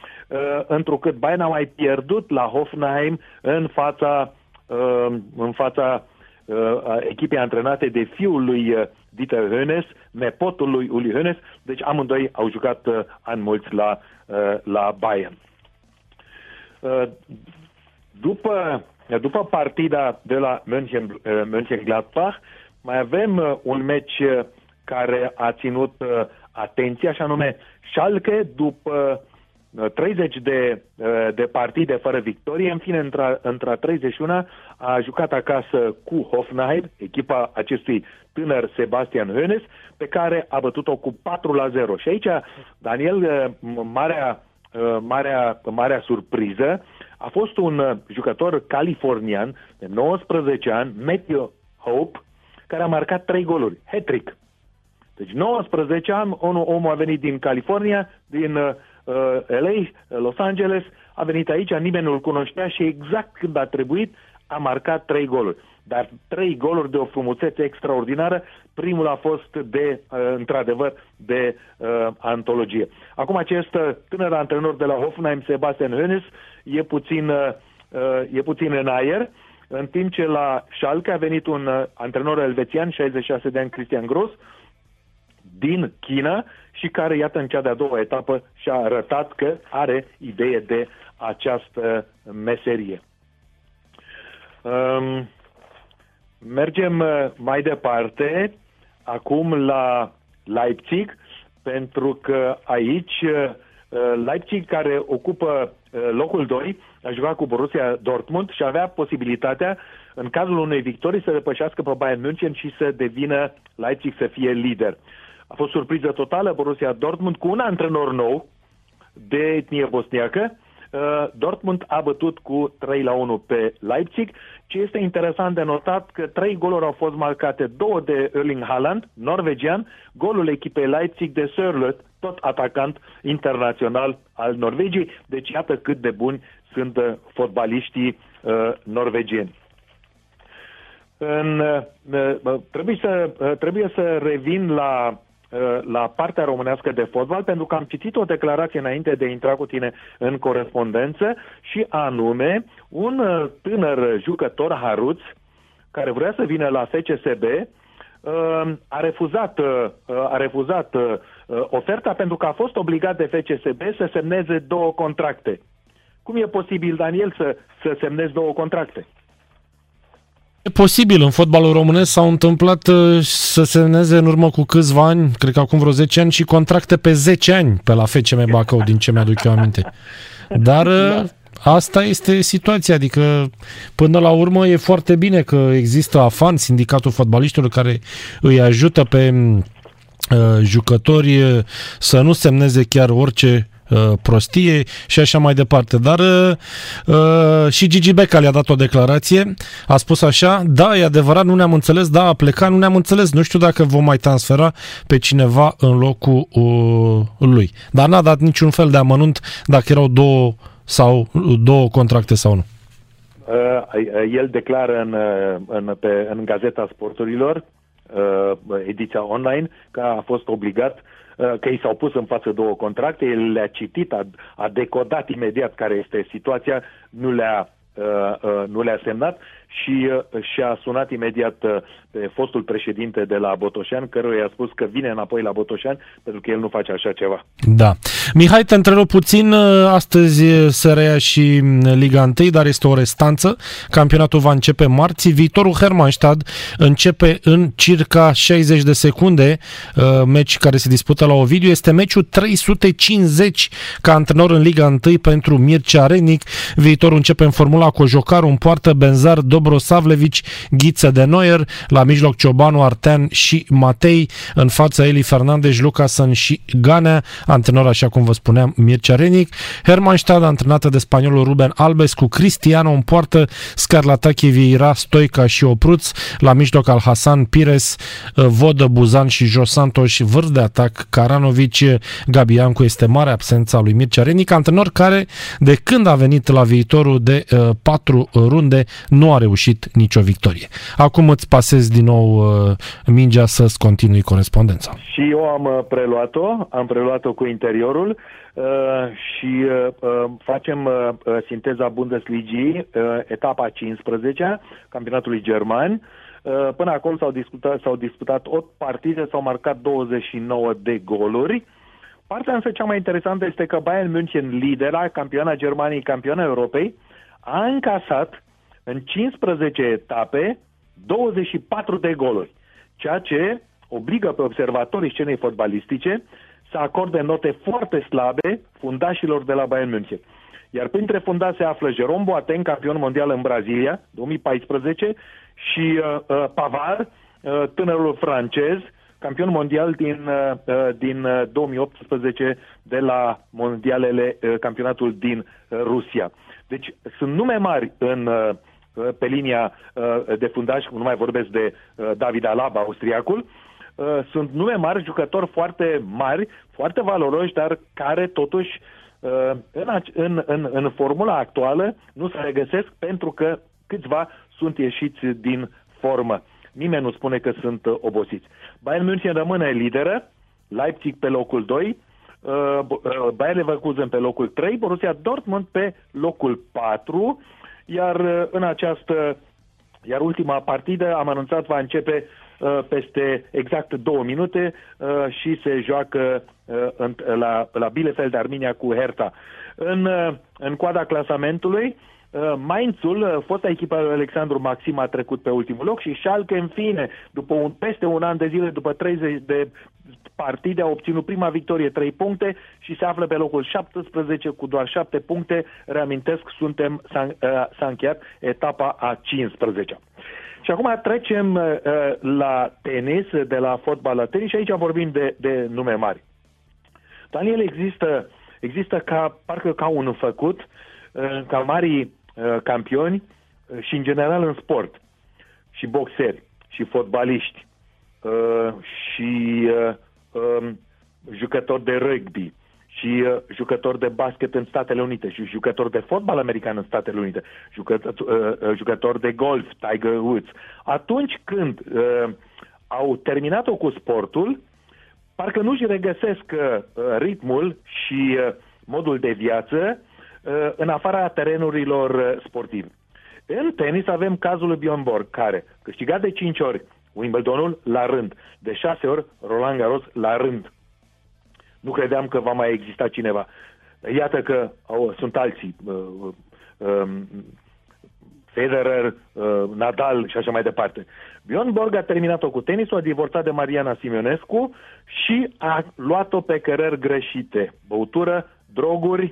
întrucât Bayern a mai pierdut la Hoffenheim în fața, uh, în fața uh, echipei antrenate de fiul lui uh, Dieter Hönes, nepotul lui Uli Hönes, deci amândoi au jucat uh, ani mulți la, uh, la Bayern. Uh, după, după partida de la München, uh, Mönchengladbach, mai avem uh, un meci uh, care a ținut uh, atenția, și anume Schalke, după 30 de, de partide fără victorie, în fine, între, între 31 a jucat acasă cu Hoffenheim, echipa acestui tânăr Sebastian Hönes, pe care a bătut-o cu 4 la 0. Și aici, Daniel, marea, marea, marea surpriză a fost un jucător californian de 19 ani, Matthew Hope, care a marcat 3 goluri, hat-trick. Deci 19 ani, omul a venit din California, din uh, uh LA, Los Angeles, a venit aici, nimeni nu-l cunoștea și exact când a trebuit a marcat trei goluri. Dar trei goluri de o frumusețe extraordinară, primul a fost de, uh, într-adevăr, de uh, antologie. Acum acest uh, tânăr antrenor de la Hoffenheim, Sebastian Hönes, e puțin, uh, uh, e puțin în aer, în timp ce la Schalke a venit un uh, antrenor elvețian, 66 de ani, Christian Gross, din China și care, iată, în cea de-a doua etapă și-a arătat că are idee de această meserie. Um, mergem uh, mai departe, acum la Leipzig, pentru că aici uh, Leipzig, care ocupă uh, locul 2, a jucat cu Borussia Dortmund și avea posibilitatea, în cazul unei victorii, să depășească pe Bayern München și să devină Leipzig să fie lider. A fost surpriză totală Borussia Dortmund cu un antrenor nou de etnie bosniacă. Uh, Dortmund a bătut cu 3 la 1 pe Leipzig. Ce este interesant de notat că trei goluri au fost marcate, două de Erling Haaland, norvegian, golul echipei Leipzig de Sörlot, tot atacant internațional al Norvegiei. Deci iată cât de buni sunt uh, fotbaliștii uh, norvegieni. În, uh, trebuie, să, uh, trebuie să revin la Uh, la partea românească de fotbal, pentru că am citit o declarație înainte de a intra cu tine în corespondență și anume un uh, tânăr jucător haruț care vrea să vină la FCSB uh, a refuzat, a refuzat oferta pentru că a fost obligat de FCSB să semneze două contracte. Cum e posibil, Daniel, să, să semnezi două contracte? E posibil, în fotbalul românesc s-au întâmplat uh, să semneze în urmă cu câțiva ani, cred că acum vreo 10 ani, și contracte pe 10 ani pe la FCM Bacău, din ce mi-aduc eu aminte. Dar uh, asta este situația, adică până la urmă e foarte bine că există AFAN, Sindicatul Fotbaliștilor, care îi ajută pe uh, jucători uh, să nu semneze chiar orice uh, prostie și așa mai departe. Dar uh, uh, și Gigi Becca le-a dat o declarație, a spus așa, da, e adevărat, nu ne-am înțeles, da, a plecat, nu ne-am înțeles, nu știu dacă vom mai transfera pe cineva în locul uh, lui. Dar n-a dat niciun fel de amănunt dacă erau două sau două contracte sau nu. Uh, el declară în, uh, în, pe, în Gazeta Sporturilor, uh, ediția online, că a fost obligat uh, că i s-au pus în față două contracte, el le-a citit, a, a decodat imediat care este situația, nu le-a, uh, uh, nu le-a semnat și uh, și-a sunat imediat uh, pe fostul președinte de la Botoșan, căruia i-a spus că vine înapoi la Botoșan pentru că el nu face așa ceva. Da. Mihai, te întrerup puțin. Astăzi se reia și Liga 1, dar este o restanță. Campionatul va începe marți. Viitorul Hermannstad începe în circa 60 de secunde. Uh, meci care se dispută la Ovidiu. Este meciul 350 ca antrenor în Liga 1 pentru Mircea Renic. Viitorul începe în Formula Cojocaru, în poartă Benzar, Dobrosavlevici, Ghiță de Noier, la mijloc Ciobanu, Artean și Matei, în fața Eli Fernandez, Lucasen și Ganea, antrenor, așa cum vă spuneam, Mircea Renic, Hermannstad, antrenată de spaniolul Ruben Albes, cu Cristiano în poartă, Scarlatache Vieira, Stoica și Opruț, la mijloc al Hasan Pires, Vodă, Buzan și Jos Santos, vârf de atac, Caranovici, Gabiancu este mare absența lui Mircea Renic, antrenor care, de când a venit la viitorul de uh, patru runde, nu a reușit nicio victorie. Acum îți pasez din nou uh, mingea să-ți continui corespondența. Și eu am uh, preluat-o, am preluat-o cu interiorul uh, și uh, uh, facem uh, uh sinteza Bundesligii, uh, etapa 15 campionatului german. Uh, până acum s-au disputat, s-au disputat 8 partide, s-au marcat 29 de goluri. Partea însă cea mai interesantă este că Bayern München, lidera, campioana Germaniei, campioana Europei, a încasat în 15 etape 24 de goluri, ceea ce obligă pe observatorii scenei fotbalistice să acorde note foarte slabe fundașilor de la Bayern München. Iar printre fundați se află Jerome Boateng, campion mondial în Brazilia, 2014, și uh, uh, Pavar, uh, tânărul francez, campion mondial din, uh, uh din 2018 uh, de la mondialele, uh, campionatul din uh, Rusia. Deci sunt nume mari în uh, Uh, pe linia uh, de fundaș, nu mai vorbesc de uh, David Alaba, austriacul, sunt nume mari, jucători foarte mari, foarte valoroși, dar care totuși în, în, în, în formula actuală nu se regăsesc pentru că câțiva sunt ieșiți din formă. Nimeni nu spune că sunt obosiți. Bayern München rămâne lideră, Leipzig pe locul 2, Bayer Leverkusen pe locul 3, Borussia Dortmund pe locul 4, iar uh, în această, iar ultima partidă, am anunțat, va începe uh, peste exact două minute uh, și se joacă în, la, la Bielefeld, Arminia cu Hertha. În, în coada clasamentului, Maințul, fosta echipă Alexandru Maxim a trecut pe ultimul loc și Schalke în fine, după un, peste un an de zile, după 30 de partide a obținut prima victorie 3 puncte și se află pe locul 17 cu doar 7 puncte. Reamintesc, suntem, s-a, uh, s-a încheiat etapa a 15 și acum trecem uh, la tenis, de la fotbal la tenis și aici vorbim de, de nume mari. Daniel, există, există ca, parcă ca un făcut, uh, ca mari uh, campioni uh, și în general în sport, și boxeri, și fotbaliști, uh, și uh, um, jucători de rugby și uh, jucători de basket în Statele Unite și jucători de fotbal american în Statele Unite, jucători, uh, uh, jucători de golf, Tiger Woods. Atunci când uh, au terminat-o cu sportul, parcă nu-și regăsesc uh, ritmul și uh, modul de viață uh, în afara terenurilor uh, sportivi. În tenis avem cazul lui Bjorn Borg, care câștigat de 5 ori Wimbledonul la rând. De șase ori Roland Garros la rând. Nu credeam că va mai exista cineva. Iată că au, sunt alții, uh, uh, Federer, uh, Nadal și așa mai departe. Bjorn Borg a terminat-o cu tenisul, a divorțat de Mariana Simionescu și a luat-o pe cărări greșite. Băutură, droguri,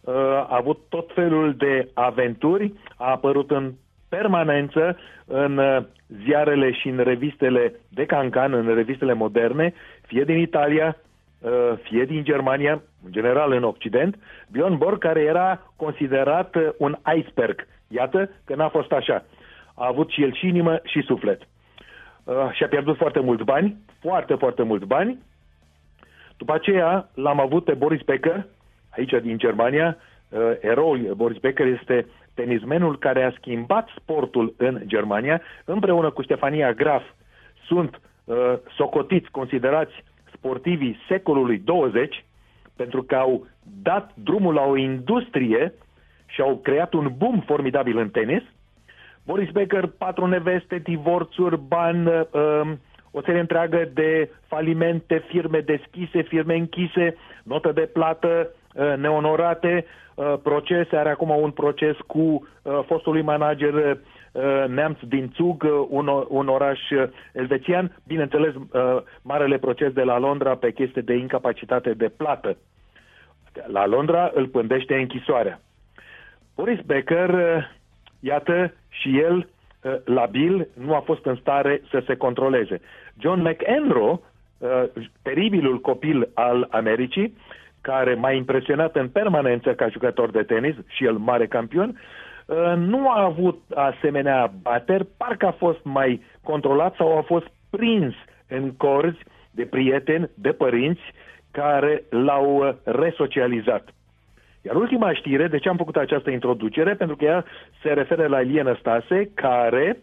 uh, a avut tot felul de aventuri, a apărut în permanență în uh, ziarele și în revistele de cancan, în revistele moderne, fie din Italia, uh, fie din Germania, în general în Occident, Bjorn Borg, care era considerat uh, un iceberg. Iată că n-a fost așa. A avut și el și inimă și suflet. Și a pierdut foarte mulți bani, foarte, foarte mulți bani. După aceea l-am avut pe Boris Becker, aici din Germania, eroul Boris Becker este tenismenul care a schimbat sportul în Germania, împreună cu Stefania Graf, sunt uh, socotiți, considerați sportivii secolului 20, pentru că au dat drumul la o industrie și au creat un boom formidabil în tenis. Boris Becker, patru neveste, divorțuri, bani, uh, o serie întreagă de falimente, firme deschise, firme închise, notă de plată uh, neonorate, uh, procese, are acum un proces cu uh, fostului manager neamț din Zug, un, un oraș elvețian, bineînțeles marele proces de la Londra pe chestie de incapacitate de plată. La Londra îl pândește închisoarea. Boris Becker, iată, și el labil, nu a fost în stare să se controleze. John McEnroe, uh, teribilul copil al Americii, care m-a impresionat în permanență ca jucător de tenis și el mare campion, uh, nu a avut asemenea bateri, parcă a fost mai controlat sau a fost prins în corzi de prieteni, de părinți care l-au uh, resocializat. Iar ultima știre, de ce am făcut această introducere? Pentru că ea se referă la Ilie Stase, care,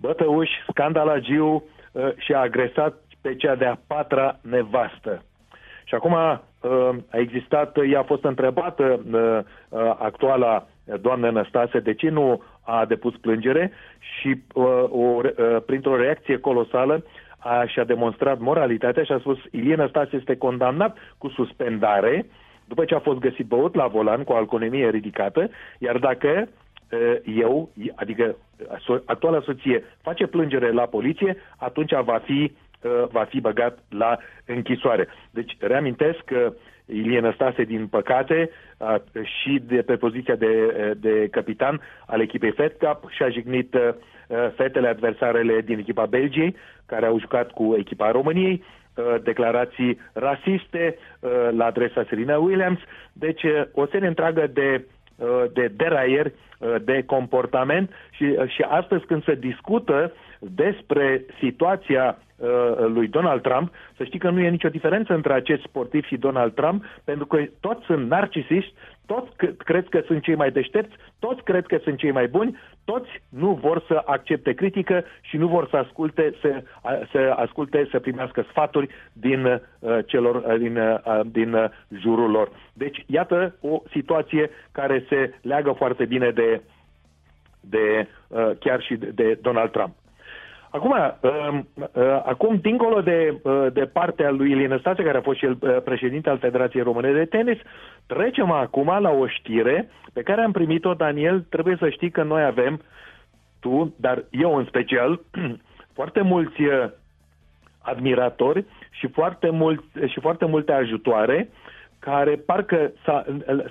bătăuș, scandalagiu, Uh, și a agresat pe cea de-a patra nevastă. Și acum uh, a existat, ea a fost întrebată uh, actuala doamnă Năstase de ce nu a depus plângere și o, printr-o reacție colosală a, și-a demonstrat moralitatea și a spus Ilie Năstase este condamnat cu suspendare după ce a fost găsit băut la volan cu o alcoolemie ridicată, iar dacă eu, adică actuala soție, face plângere la poliție, atunci va fi, va fi băgat la închisoare. Deci, reamintesc că Ilie Năstase, din păcate, și de pe poziția de, de capitan al echipei Fed Cup și-a jignit fetele adversarele din echipa Belgiei, care au jucat cu echipa României, declarații rasiste la adresa Serena Williams. Deci, o serie întreagă de Uh, de deraieri uh, de comportament și, uh, și astăzi când se discută despre situația lui Donald Trump, să știi că nu e nicio diferență între acest sportiv și Donald Trump, pentru că toți sunt narcisiști, toți cred că sunt cei mai deștepți, toți cred că sunt cei mai buni, toți nu vor să accepte critică și nu vor să asculte, să, să asculte, să primească sfaturi din uh, celor uh, din, uh, din uh, jurul lor. Deci, iată o situație care se leagă foarte bine de, de uh, chiar și de, de Donald Trump. Acum, uh, uh, acum dincolo de, uh, de partea lui Ilie Stase, care a fost și el uh, președinte al Federației Române de Tenis, trecem acum la o știre pe care am primit-o, Daniel, trebuie să știi că noi avem, tu, dar eu în special, foarte mulți uh, admiratori și foarte, mulți, și foarte multe ajutoare care parcă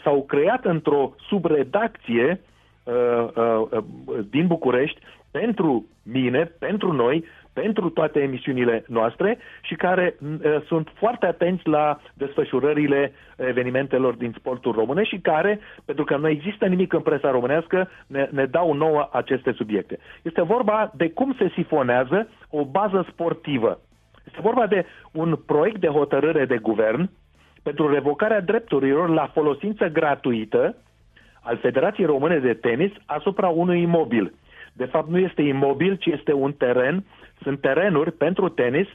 s-au creat într-o subredacție uh, uh, din București pentru mine, pentru noi, pentru toate emisiunile noastre și care uh, sunt foarte atenți la desfășurările evenimentelor din sportul român și care, pentru că nu există nimic în presa românească, ne, ne dau nouă aceste subiecte. Este vorba de cum se sifonează o bază sportivă. Este vorba de un proiect de hotărâre de guvern pentru revocarea drepturilor la folosință gratuită al Federației Române de Tenis asupra unui imobil de fapt nu este imobil, ci este un teren, sunt terenuri pentru tenis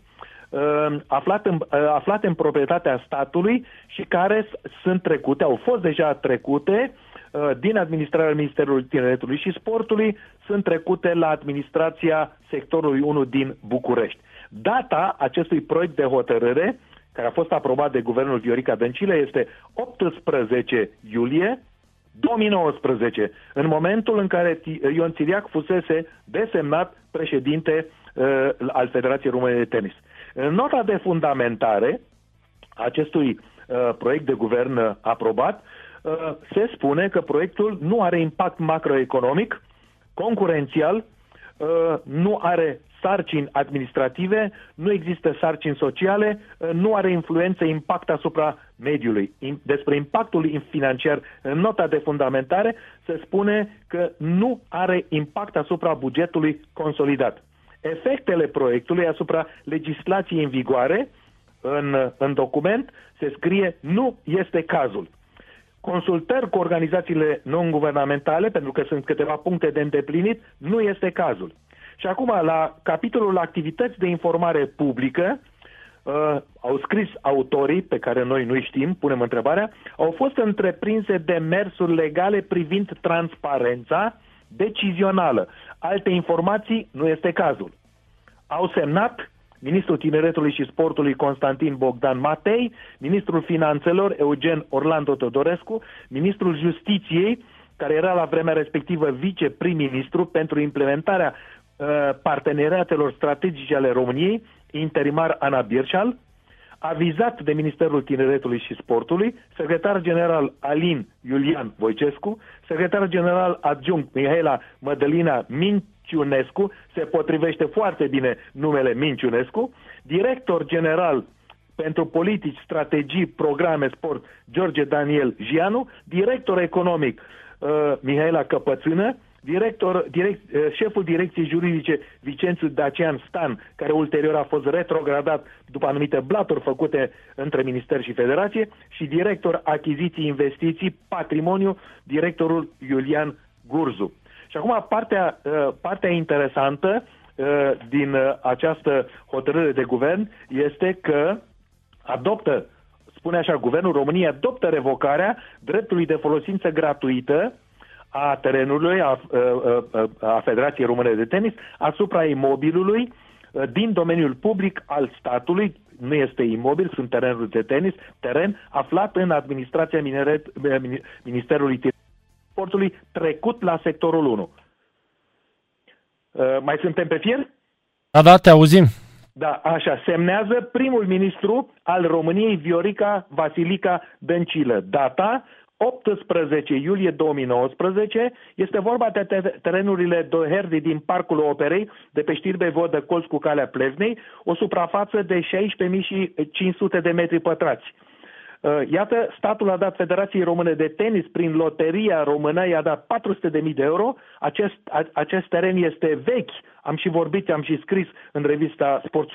uh, aflate, în, uh, aflate în proprietatea statului și care sunt trecute, au fost deja trecute uh, din administrarea Ministerului Tineretului și Sportului, sunt trecute la administrația sectorului 1 din București. Data acestui proiect de hotărâre care a fost aprobat de guvernul Viorica Dăncilă, este 18 iulie 2019, în momentul în care Ion Țiriac fusese desemnat președinte uh, al Federației Române de Tenis. În nota de fundamentare acestui uh, proiect de guvern uh, aprobat, uh, se spune că proiectul nu are impact macroeconomic, concurențial, uh, nu are sarcini administrative, nu există sarcini sociale, uh, nu are influență, impact asupra mediului. Despre impactul financiar în nota de fundamentare se spune că nu are impact asupra bugetului consolidat. Efectele proiectului asupra legislației în vigoare în, în document se scrie nu este cazul. Consultări cu organizațiile non-guvernamentale, pentru că sunt câteva puncte de îndeplinit, nu este cazul. Și acum, la capitolul activități de informare publică, uh, au scris autorii, pe care noi nu știm, punem întrebarea, au fost întreprinse demersuri legale privind transparența decizională. Alte informații nu este cazul. Au semnat ministrul tineretului și sportului Constantin Bogdan Matei, ministrul finanțelor Eugen Orlando Todorescu, ministrul justiției, care era la vremea respectivă viceprim-ministru pentru implementarea uh, parteneriatelor strategice ale României, interimar Ana Birșal, avizat de Ministerul Tineretului și Sportului, secretar general Alin Iulian Voicescu, secretar general adjunct Mihaela Mădălina Minciunescu, se potrivește foarte bine numele Minciunescu, director general pentru politici, strategii, programe, sport, George Daniel Gianu, director economic uh, Mihaela Căpățână, director, direct, eh, șeful direcției juridice Vicențiu Dacian Stan, care ulterior a fost retrogradat după anumite blaturi făcute între Minister și Federație, și director achiziții investiții patrimoniu, directorul Iulian Gurzu. Și acum partea, eh, partea interesantă eh, din această hotărâre de guvern este că adoptă, spune așa, Guvernul României adoptă revocarea dreptului de folosință gratuită a terenului a, a, a Federației Române de Tenis asupra imobilului din domeniul public al statului, nu este imobil, sunt terenuri de tenis, teren aflat în administrația mineret, Ministerului Sportului, trecut la sectorul 1. Mai suntem pe fier? Da, da, te auzim. Da, așa, semnează primul ministru al României, Viorica Vasilica Dăncilă. Data 18 iulie 2019 este vorba de terenurile Doherdi din Parcul Operei, de pe Știrbe Vodă Colț cu Calea Plevnei, o suprafață de 16.500 de metri pătrați. Uh, iată, statul a dat Federației Române de Tenis prin loteria română, i-a dat 400.000 de euro. Acest, acest teren este vechi, am și vorbit, am și scris în revista Sport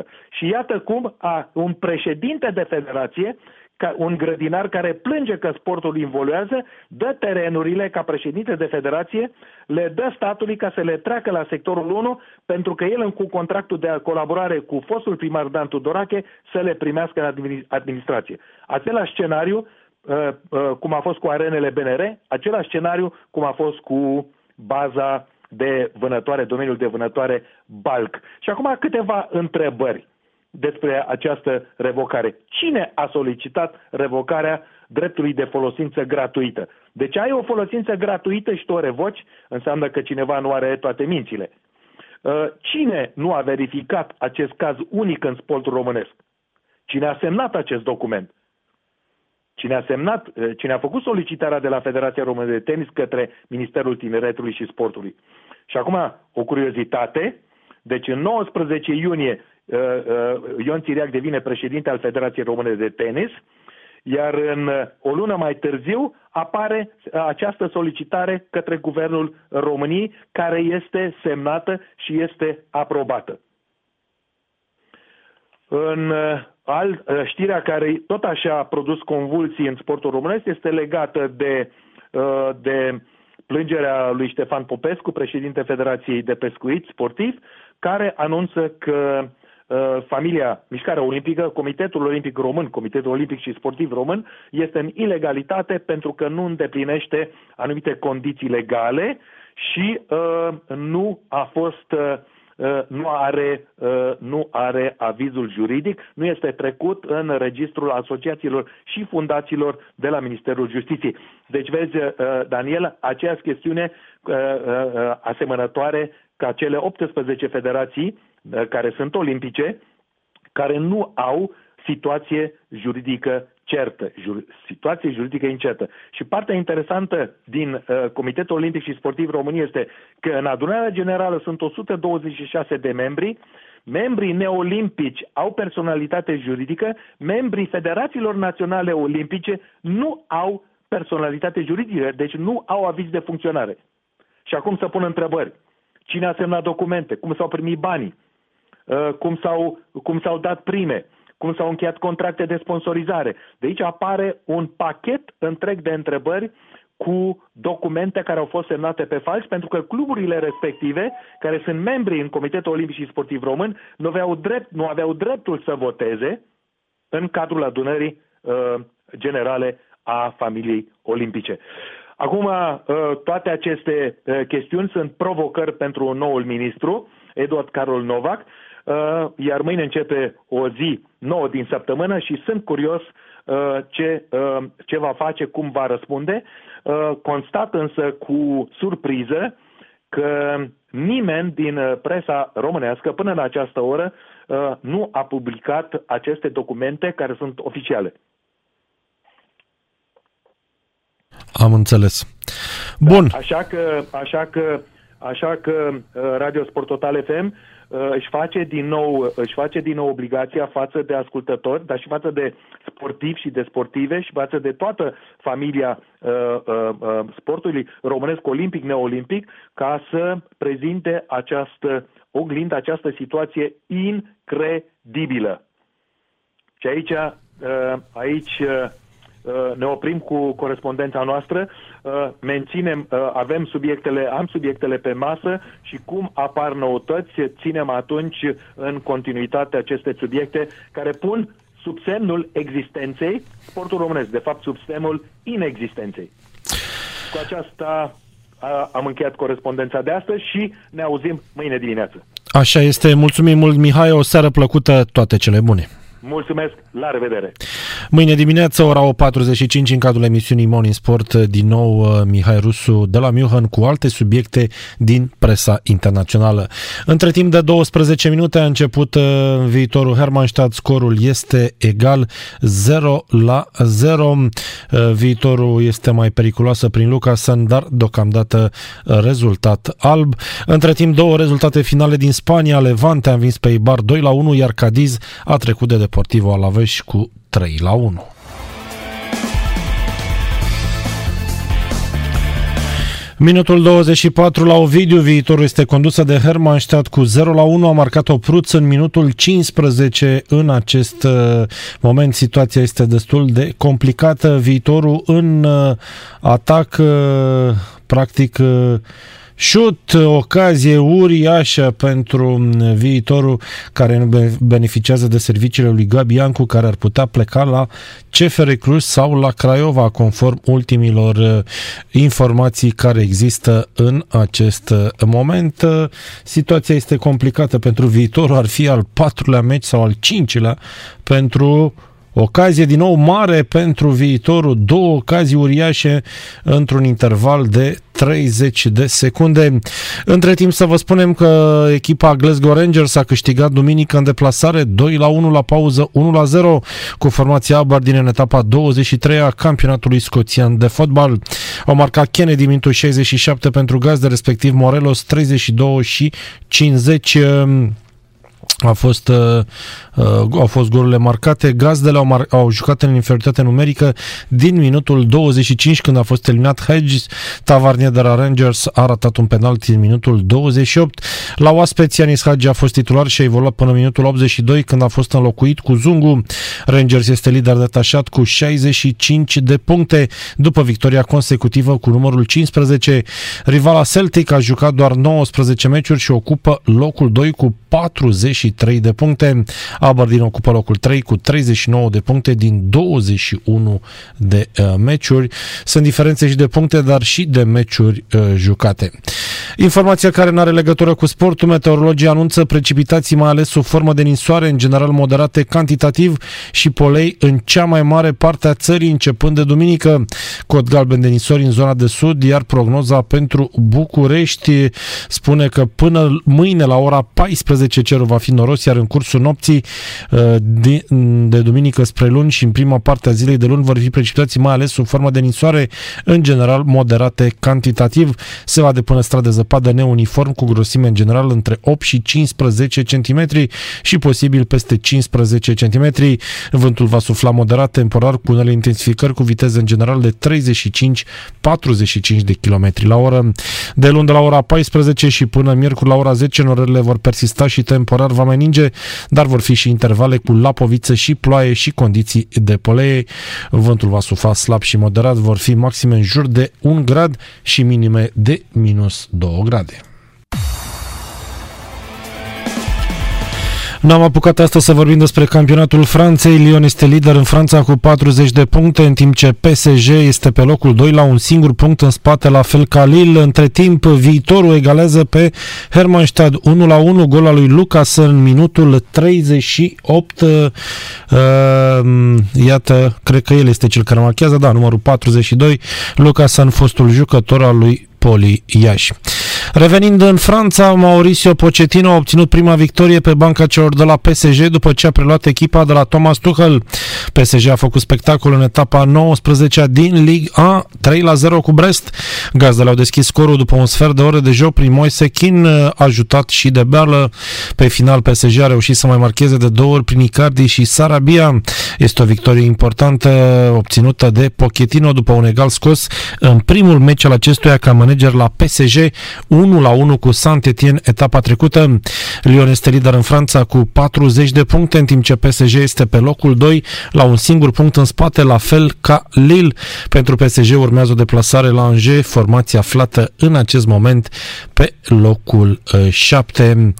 100%. Și iată cum a, un președinte de federație ca un grădinar care plânge că sportul involuează, dă terenurile ca președinte de federație, le dă statului ca să le treacă la sectorul 1, pentru că el, cu contractul de colaborare cu fostul primar Dan Tudorache, să le primească în administrație. Același scenariu, uh, uh, cum a fost cu arenele BNR, același scenariu cum a fost cu baza de vânătoare, domeniul de vânătoare Balc. Și acum câteva întrebări despre această revocare. Cine a solicitat revocarea dreptului de folosință gratuită? Deci ai o folosință gratuită și tu o revoci, înseamnă că cineva nu are toate mințile. Uh, cine nu a verificat acest caz unic în sportul românesc? Cine a semnat acest document? Cine a semnat, uh, cine a făcut solicitarea de la Federația Română de Tenis către Ministerul Tineretului și Sportului? Și acum, o curiozitate, deci în 19 iunie Uh, uh, Ion Țiriac devine președinte al Federației Române de Tenis, iar în uh, o lună mai târziu apare această solicitare către Guvernul României, care este semnată și este aprobată. În al, știrea care tot așa a produs convulsii în sportul românesc este legată de, de plângerea lui Ștefan Popescu, președinte Federației de Pescuit Sportiv, care anunță că Uh, familia Mișcarea Olimpică, Comitetul Olimpic Român, Comitetul Olimpic și Sportiv Român, este în ilegalitate pentru că nu îndeplinește anumite condiții legale și uh, nu a fost uh, uh, nu are, uh, nu are avizul juridic, nu este trecut în registrul asociațiilor și fundațiilor de la Ministerul Justiției. Deci vezi, Daniel, aceeași chestiune asemănătoare ca cele 18 federații care sunt olimpice, care nu au situație juridică certă, jur, situație juridică incertă. Și partea interesantă din uh, Comitetul Olimpic și Sportiv România este că în adunarea generală sunt 126 de membri, membrii neolimpici au personalitate juridică, membrii federațiilor naționale olimpice nu au personalitate juridică, deci nu au aviz de funcționare. Și acum să pun întrebări. Cine a semnat documente? Cum s-au primit banii? Uh, cum s-au, cum s-au dat prime? Cum s-au încheiat contracte de sponsorizare. De aici apare un pachet întreg de întrebări cu documente care au fost semnate pe fals, pentru că cluburile respective, care sunt membri în Comitetul Olimpic și Sportiv Român, nu aveau, drept, nu aveau dreptul să voteze în cadrul adunării uh, generale a familiei olimpice. Acum, uh, toate aceste uh, chestiuni sunt provocări pentru noul ministru, Eduard Carol Novak, Uh, iar mâine începe o zi nouă din săptămână și sunt curios uh, ce, uh, ce va face, cum va răspunde. Constat însă cu surpriză că nimeni din presa românească până în această oră nu a publicat aceste documente care sunt oficiale. Am înțeles. Bun. Da, așa că, așa că, așa că Radio Sport Total FM Uh, își face din nou, își face din nou obligația față de ascultători, dar și față de sportivi și de sportive și față de toată familia uh, uh, uh, sportului românesc olimpic, neolimpic, ca să prezinte această oglindă, această situație incredibilă. Și aici, uh, aici uh, Uh, ne oprim cu corespondența noastră, uh, menținem, uh, avem subiectele, am subiectele pe masă și cum apar noutăți, ținem atunci în continuitate aceste subiecte care pun sub semnul existenței sportul românesc, de fapt sub semnul inexistenței. Cu aceasta am încheiat corespondența de astăzi și ne auzim mâine dimineață. Așa este, mulțumim mult Mihai, o seară plăcută, toate cele bune! Mulțumesc, la revedere! Mâine dimineață, ora 8.45, în cadrul emisiunii Morning Sport, din nou uh, Mihai Rusu de la München cu alte subiecte din presa internațională. Între timp de 12 minute a început uh, viitorul Hermannstadt, scorul este egal 0 la 0. Uh, viitorul este mai periculoasă prin Lucasen, dar deocamdată rezultat alb. Între timp, două rezultate finale din Spania, Levante a învins pe Ibar 2 la 1, iar Cadiz a trecut de Deportivo Alaves cu 3 la 1. Minutul 24 la Ovidiu, viitorul este condusă de Hermannstadt cu 0 la 1, a marcat o pruț în minutul 15 în acest uh, moment. Situația este destul de complicată. Viitorul în uh, atac, uh, practic, șut, ocazie uriașă pentru viitorul care nu beneficiază de serviciile lui Gabi Iancu, care ar putea pleca la CFR Cluj sau la Craiova, conform ultimilor uh, informații care există în acest uh, moment. Uh, situația este complicată pentru viitorul, ar fi al patrulea meci sau al cincilea pentru Ocazie din nou mare pentru viitorul, două ocazii uriașe într-un interval de 30 de secunde. Între timp să vă spunem că echipa Glasgow Rangers a câștigat duminică în deplasare 2 la 1 la pauză 1 la 0 cu formația Aberdeen în etapa 23 a campionatului scoțian de fotbal. Au marcat Kennedy minutul 67 pentru gazde, respectiv Morelos 32 și 50 a fost, uh, uh, au fost golurile marcate. Gazdele au, mar- au jucat în inferioritate numerică din minutul 25 când a fost eliminat Hedges. Tavarnier de la Rangers a ratat un penalti în minutul 28. La oaspeți, Ianis Hagi a fost titular și a evoluat până în minutul 82 când a fost înlocuit cu Zungu. Rangers este lider detașat cu 65 de puncte după victoria consecutivă cu numărul 15. Rivala Celtic a jucat doar 19 meciuri și ocupă locul 2 cu 40 33 de puncte. Aberdeen ocupă locul 3 cu 39 de puncte din 21 de uh, meciuri. Sunt diferențe și de puncte, dar și de meciuri uh, jucate. Informația care nu are legătură cu sportul, meteorologii anunță precipitații mai ales sub formă de ninsoare, în general moderate cantitativ și polei în cea mai mare parte a țării, începând de duminică. Cod galben de nisori în zona de sud, iar prognoza pentru București spune că până mâine la ora 14 cerul va fi noros, iar în cursul nopții uh, de duminică spre luni și în prima parte a zilei de luni vor fi precipitații mai ales sub formă de ninsoare, în general moderate cantitativ. Se va depune stradă zăpadă neuniform cu grosime în general între 8 și 15 cm și posibil peste 15 cm. Vântul va sufla moderat temporar cu unele intensificări cu viteză în general de 35-45 de km la oră. De luni de la ora 14 și până miercuri la ora 10 norările vor persista și temporar va mai ninge, dar vor fi și intervale cu lapoviță și ploaie și condiții de polee. Vântul va sufla slab și moderat, vor fi maxime în jur de 1 grad și minime de minus 2 grade. N-am apucat astăzi să vorbim despre campionatul Franței. Lyon este lider în Franța cu 40 de puncte, în timp ce PSG este pe locul 2 la un singur punct în spate, la fel ca Lille. Între timp, viitorul egalează pe Hermannstad 1 la 1, gol al lui Lucas în minutul 38. Uh, iată, cred că el este cel care marchează, da, numărul 42. Lucas în fostul jucător al lui Poli Iași. Revenind în Franța, Mauricio Pochettino a obținut prima victorie pe banca celor de la PSG după ce a preluat echipa de la Thomas Tuchel. PSG a făcut spectacol în etapa 19 din Ligue 1, 3 la 0 cu Brest. Gazdele au deschis scorul după un sfert de ore de joc prin Moise Kin, ajutat și de Berlă. Pe final, PSG a reușit să mai marcheze de două ori prin Icardi și Sarabia. Este o victorie importantă obținută de Pochettino după un egal scos în primul meci al acestuia ca manager la PSG 1 la 1 cu Saint-Etienne etapa trecută. Lyon este lider în Franța cu 40 de puncte, în timp ce PSG este pe locul 2 la un singur punct în spate, la fel ca Lille. Pentru PSG urmează o deplasare la Angers, formația aflată în acest moment pe locul 7.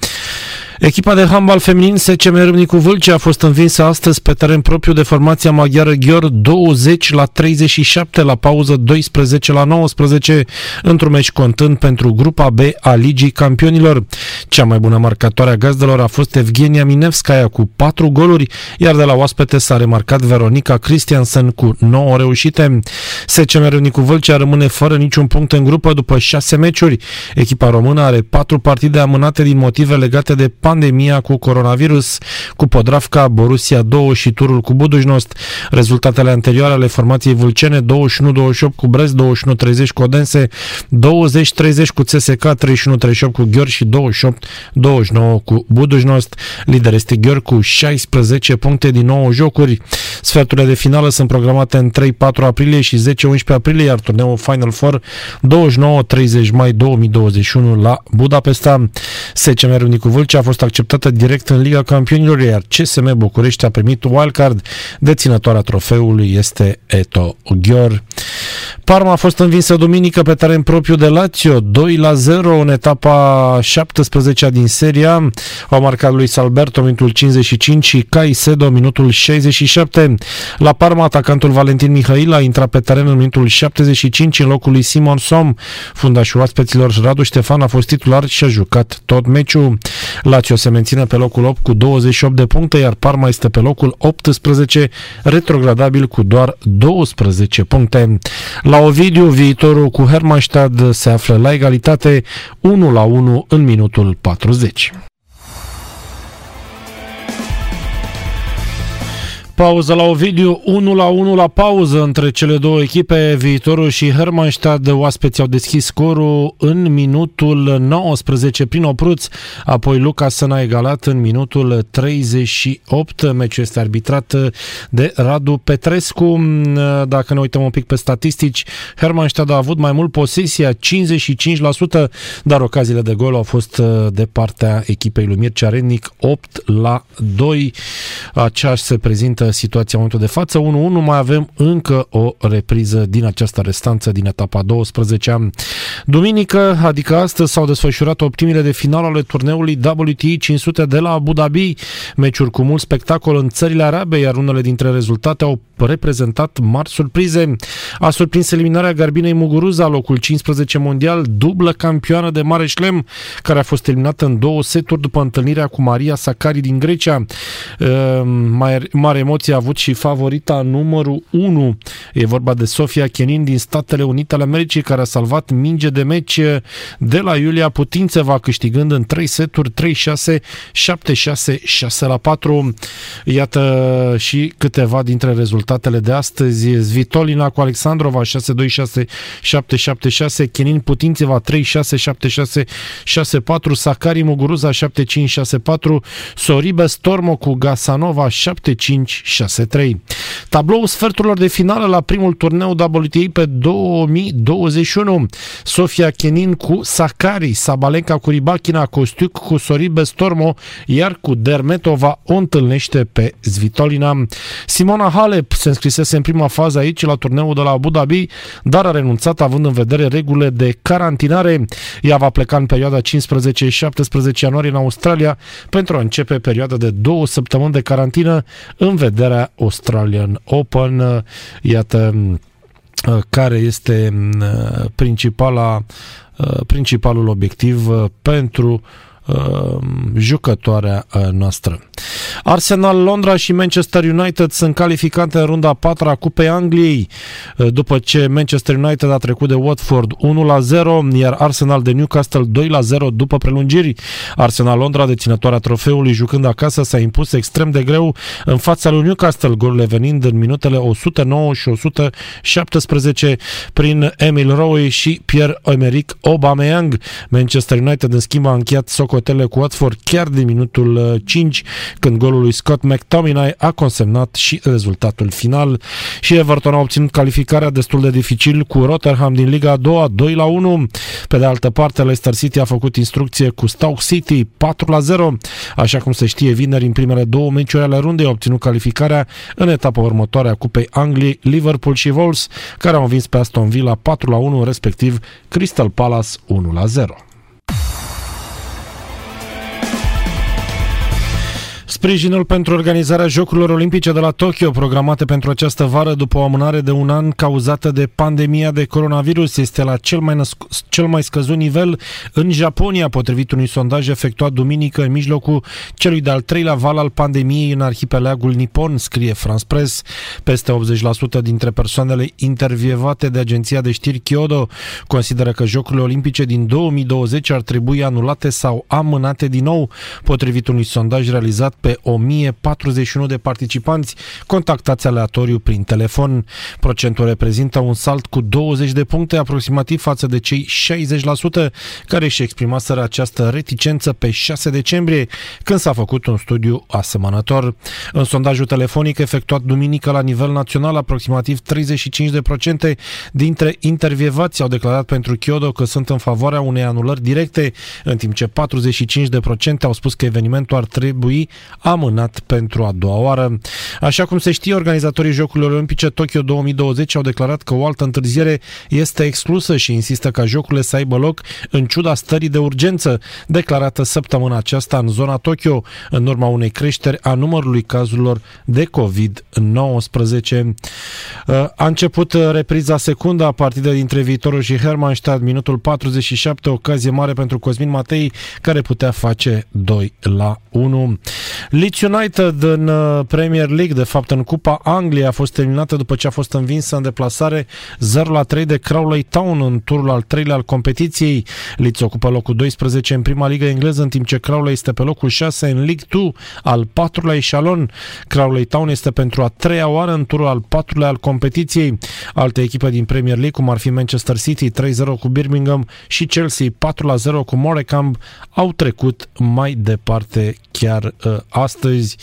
Echipa de handbal feminin SCM Râmnicu Vâlcea a fost învinsă astăzi pe teren propriu de formația maghiară Ghior 20 la 37 la pauză 12 la 19 într-un meci contând pentru grupa B a Ligii Campionilor. Cea mai bună marcatoare a gazdelor a fost Evgenia Minevskaya cu 4 goluri, iar de la oaspete s-a remarcat Veronica Christiansen cu 9 reușite. SCM Râmnicu Vâlcea rămâne fără niciun punct în grupă după 6 meciuri. Echipa română are 4 partide amânate din motive legate de pandemia cu coronavirus, cu Podravka, Borussia 2 și turul cu Budujnost. Rezultatele anterioare ale formației vulcene 21-28 cu Brest, 21-30 cu Odense, 20-30 cu CSK, 31-38 cu Gheor și 28-29 cu Budujnost. Lider este Gheor cu 16 puncte din 9 jocuri. Sferturile de finală sunt programate în 3-4 aprilie și 10-11 aprilie, iar turneul Final Four 29-30 mai 2021 la Budapesta. SCM Râmnicu Vâlcea a fost fost acceptată direct în Liga Campionilor, iar CSM București a primit wildcard. Deținătoarea trofeului este Eto Ghior. Parma a fost învinsă duminică pe teren propriu de Lazio, 2 la 0 în etapa 17 din seria. Au marcat lui Salberto minutul 55 și Caicedo minutul 67. La Parma, atacantul Valentin Mihail a intrat pe teren în minutul 75 în locul lui Simon Som. Fundașul aspeților Radu Ștefan a fost titular și a jucat tot meciul. Lazio Lazio se menține pe locul 8 cu 28 de puncte, iar Parma este pe locul 18, retrogradabil cu doar 12 puncte. La Ovidiu, viitorul cu Hermannstad se află la egalitate 1 la 1 în minutul 40. Pauză la Ovidiu, 1 la 1 la pauză între cele două echipe, Viitorul și Hermannstad. Oaspeții au deschis scorul în minutul 19 prin Opruț, apoi Lucas a egalat în minutul 38. Meciul este arbitrat de Radu Petrescu. Dacă ne uităm un pic pe statistici, Hermannstad a avut mai mult posesia, 55%, dar ocaziile de gol au fost de partea echipei lui Mircea Rednic, 8 la 2. Aceeași se prezintă situația în momentul de față. 1-1, mai avem încă o repriză din această restanță din etapa 12 Duminică, adică astăzi, s-au desfășurat optimile de final ale turneului WTA 500 de la Abu Dhabi. Meciuri cu mult spectacol în țările arabe, iar unele dintre rezultate au reprezentat mari surprize. A surprins eliminarea Garbinei Muguruza, locul 15 mondial, dublă campioană de mare șlem, care a fost eliminată în două seturi după întâlnirea cu Maria Sakari din Grecia. Ehm, mai mare emoție a avut și favorita numărul 1. E vorba de Sofia Kenin din Statele Unite ale Americii, care a salvat minge de meci de la Iulia Putințeva, câștigând în 3 seturi 3-6, 7-6, 6 la 4. Iată și câteva dintre rezultatele de astăzi. Zvitolina cu Alexandrova 6-2-6, 7-7-6, Kenin Putințeva 3-6, 7-6, 6-4, Sakari Muguruza 7-5-6-4, Soribe Stormo cu Gasanova 7-5-6-3. Tabloul sferturilor de finală la primul turneu WTA pe 2021. Sofia Kenin cu Sakari, Sabalenka cu Ribachina, Costiuc cu Soribe Stormo, iar cu Dermetova o întâlnește pe Zvitolina. Simona Halep se înscrisese în prima fază aici la turneul de la Abu Dhabi, dar a renunțat având în vedere regulile de carantinare. Ea va pleca în perioada 15-17 ianuarie în Australia pentru a începe perioada de două săptămâni de carantină în vederea Australian Open. Iată care este principala, principalul obiectiv pentru jucătoarea noastră. Arsenal Londra și Manchester United sunt calificate în runda 4 a Cupei Angliei după ce Manchester United a trecut de Watford 1 la 0, iar Arsenal de Newcastle 2 la 0 după prelungiri. Arsenal Londra, deținătoarea trofeului, jucând acasă, s-a impus extrem de greu în fața lui Newcastle, golurile venind în minutele 109 și 117 prin Emil Rowe și Pierre-Emerick Aubameyang. Manchester United, în schimb, a încheiat socotele cu Watford chiar din minutul 5 când golul lui Scott McTominay a consemnat și rezultatul final. Și Everton a obținut calificarea destul de dificil cu Rotherham din Liga a doua 2 la 1. Pe de altă parte, Leicester City a făcut instrucție cu Stoke City 4 la 0. Așa cum se știe, vineri în primele două meciuri ale rundei a obținut calificarea în etapa următoare a Cupei Angliei, Liverpool și Wolves, care au învins pe Aston Villa 4 la 1, respectiv Crystal Palace 1 la 0. Sprijinul pentru organizarea Jocurilor Olimpice de la Tokyo, programate pentru această vară după o amânare de un an cauzată de pandemia de coronavirus, este la cel mai, născ- cel mai scăzut nivel în Japonia, potrivit unui sondaj efectuat duminică în mijlocul celui de-al treilea val al pandemiei în arhipelagul Nippon, scrie France Press. Peste 80% dintre persoanele intervievate de agenția de știri Kyodo consideră că Jocurile Olimpice din 2020 ar trebui anulate sau amânate din nou, potrivit unui sondaj realizat pe 1041 de participanți contactați aleatoriu prin telefon. Procentul reprezintă un salt cu 20 de puncte aproximativ față de cei 60% care își exprimaseră această reticență pe 6 decembrie, când s-a făcut un studiu asemănător. În sondajul telefonic efectuat duminică la nivel național, aproximativ 35% dintre intervievați au declarat pentru Kyoto că sunt în favoarea unei anulări directe, în timp ce 45% au spus că evenimentul ar trebui amânat pentru a doua oară. Așa cum se știe, organizatorii Jocurilor Olimpice Tokyo 2020 au declarat că o altă întârziere este exclusă și insistă ca jocurile să aibă loc în ciuda stării de urgență declarată săptămâna aceasta în zona Tokyo, în urma unei creșteri a numărului cazurilor de COVID-19. A început repriza secundă a partidei dintre Viitorul și Hermannstadt, minutul 47, ocazie mare pentru Cosmin Matei, care putea face 2 la 1. Leeds United în uh, Premier League, de fapt în Cupa Angliei, a fost eliminată după ce a fost învinsă în deplasare 0 la 3 de Crowley Town în turul al treilea al competiției. Leeds ocupă locul 12 în prima ligă engleză, în timp ce Crowley este pe locul 6 în League 2, al patrulea eșalon. Crowley Town este pentru a treia oară în turul al patrulea al competiției. Alte echipe din Premier League, cum ar fi Manchester City 3-0 cu Birmingham și Chelsea 4-0 cu Morecambe, au trecut mai departe chiar uh, astăzi.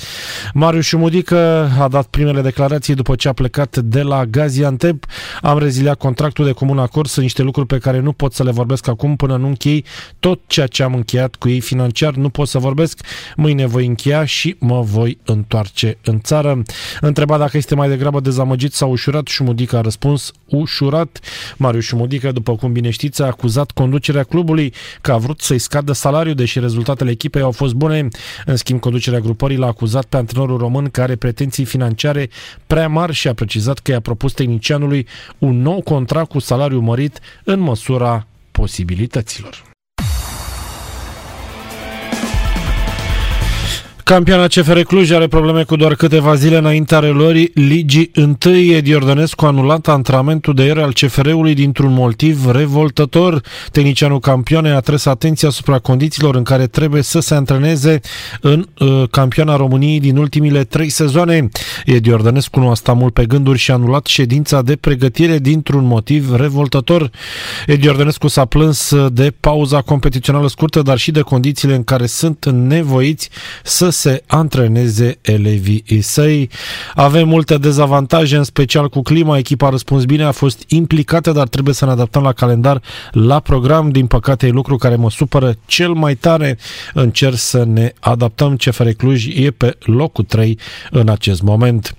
Marius Șumudică a dat primele declarații după ce a plecat de la Gaziantep. Am reziliat contractul de comun acord, sunt niște lucruri pe care nu pot să le vorbesc acum până nu închei tot ceea ce am încheiat cu ei financiar. Nu pot să vorbesc, mâine voi încheia și mă voi întoarce în țară. Întrebat dacă este mai degrabă dezamăgit sau ușurat, Șumudică a răspuns ușurat. Marius Șumudică, după cum bine știți, a acuzat conducerea clubului că a vrut să-i scadă salariul, deși rezultatele echipei au fost bune. În schimb, conducerea grupării l-a acuzat pe antrenorul român care are pretenții financiare prea mari și a precizat că i-a propus tehnicianului un nou contract cu salariu mărit în măsura posibilităților. Campioana CFR Cluj are probleme cu doar câteva zile înaintea reluării Ligii 1. Edi Ordănescu a anulat antrenamentul de ieri al CFR-ului dintr-un motiv revoltător. Tehnicianul campioanei a tras atenția asupra condițiilor în care trebuie să se antreneze în uh, campioana României din ultimile trei sezoane. Edi Ordănescu nu a stat mult pe gânduri și a anulat ședința de pregătire dintr-un motiv revoltător. Edi Ordănescu s-a plâns de pauza competițională scurtă, dar și de condițiile în care sunt nevoiți să se antreneze elevii săi. Avem multe dezavantaje, în special cu clima. Echipa a răspuns bine, a fost implicată, dar trebuie să ne adaptăm la calendar, la program. Din păcate e lucru care mă supără cel mai tare. Încerc să ne adaptăm. CFR Cluj e pe locul 3 în acest moment.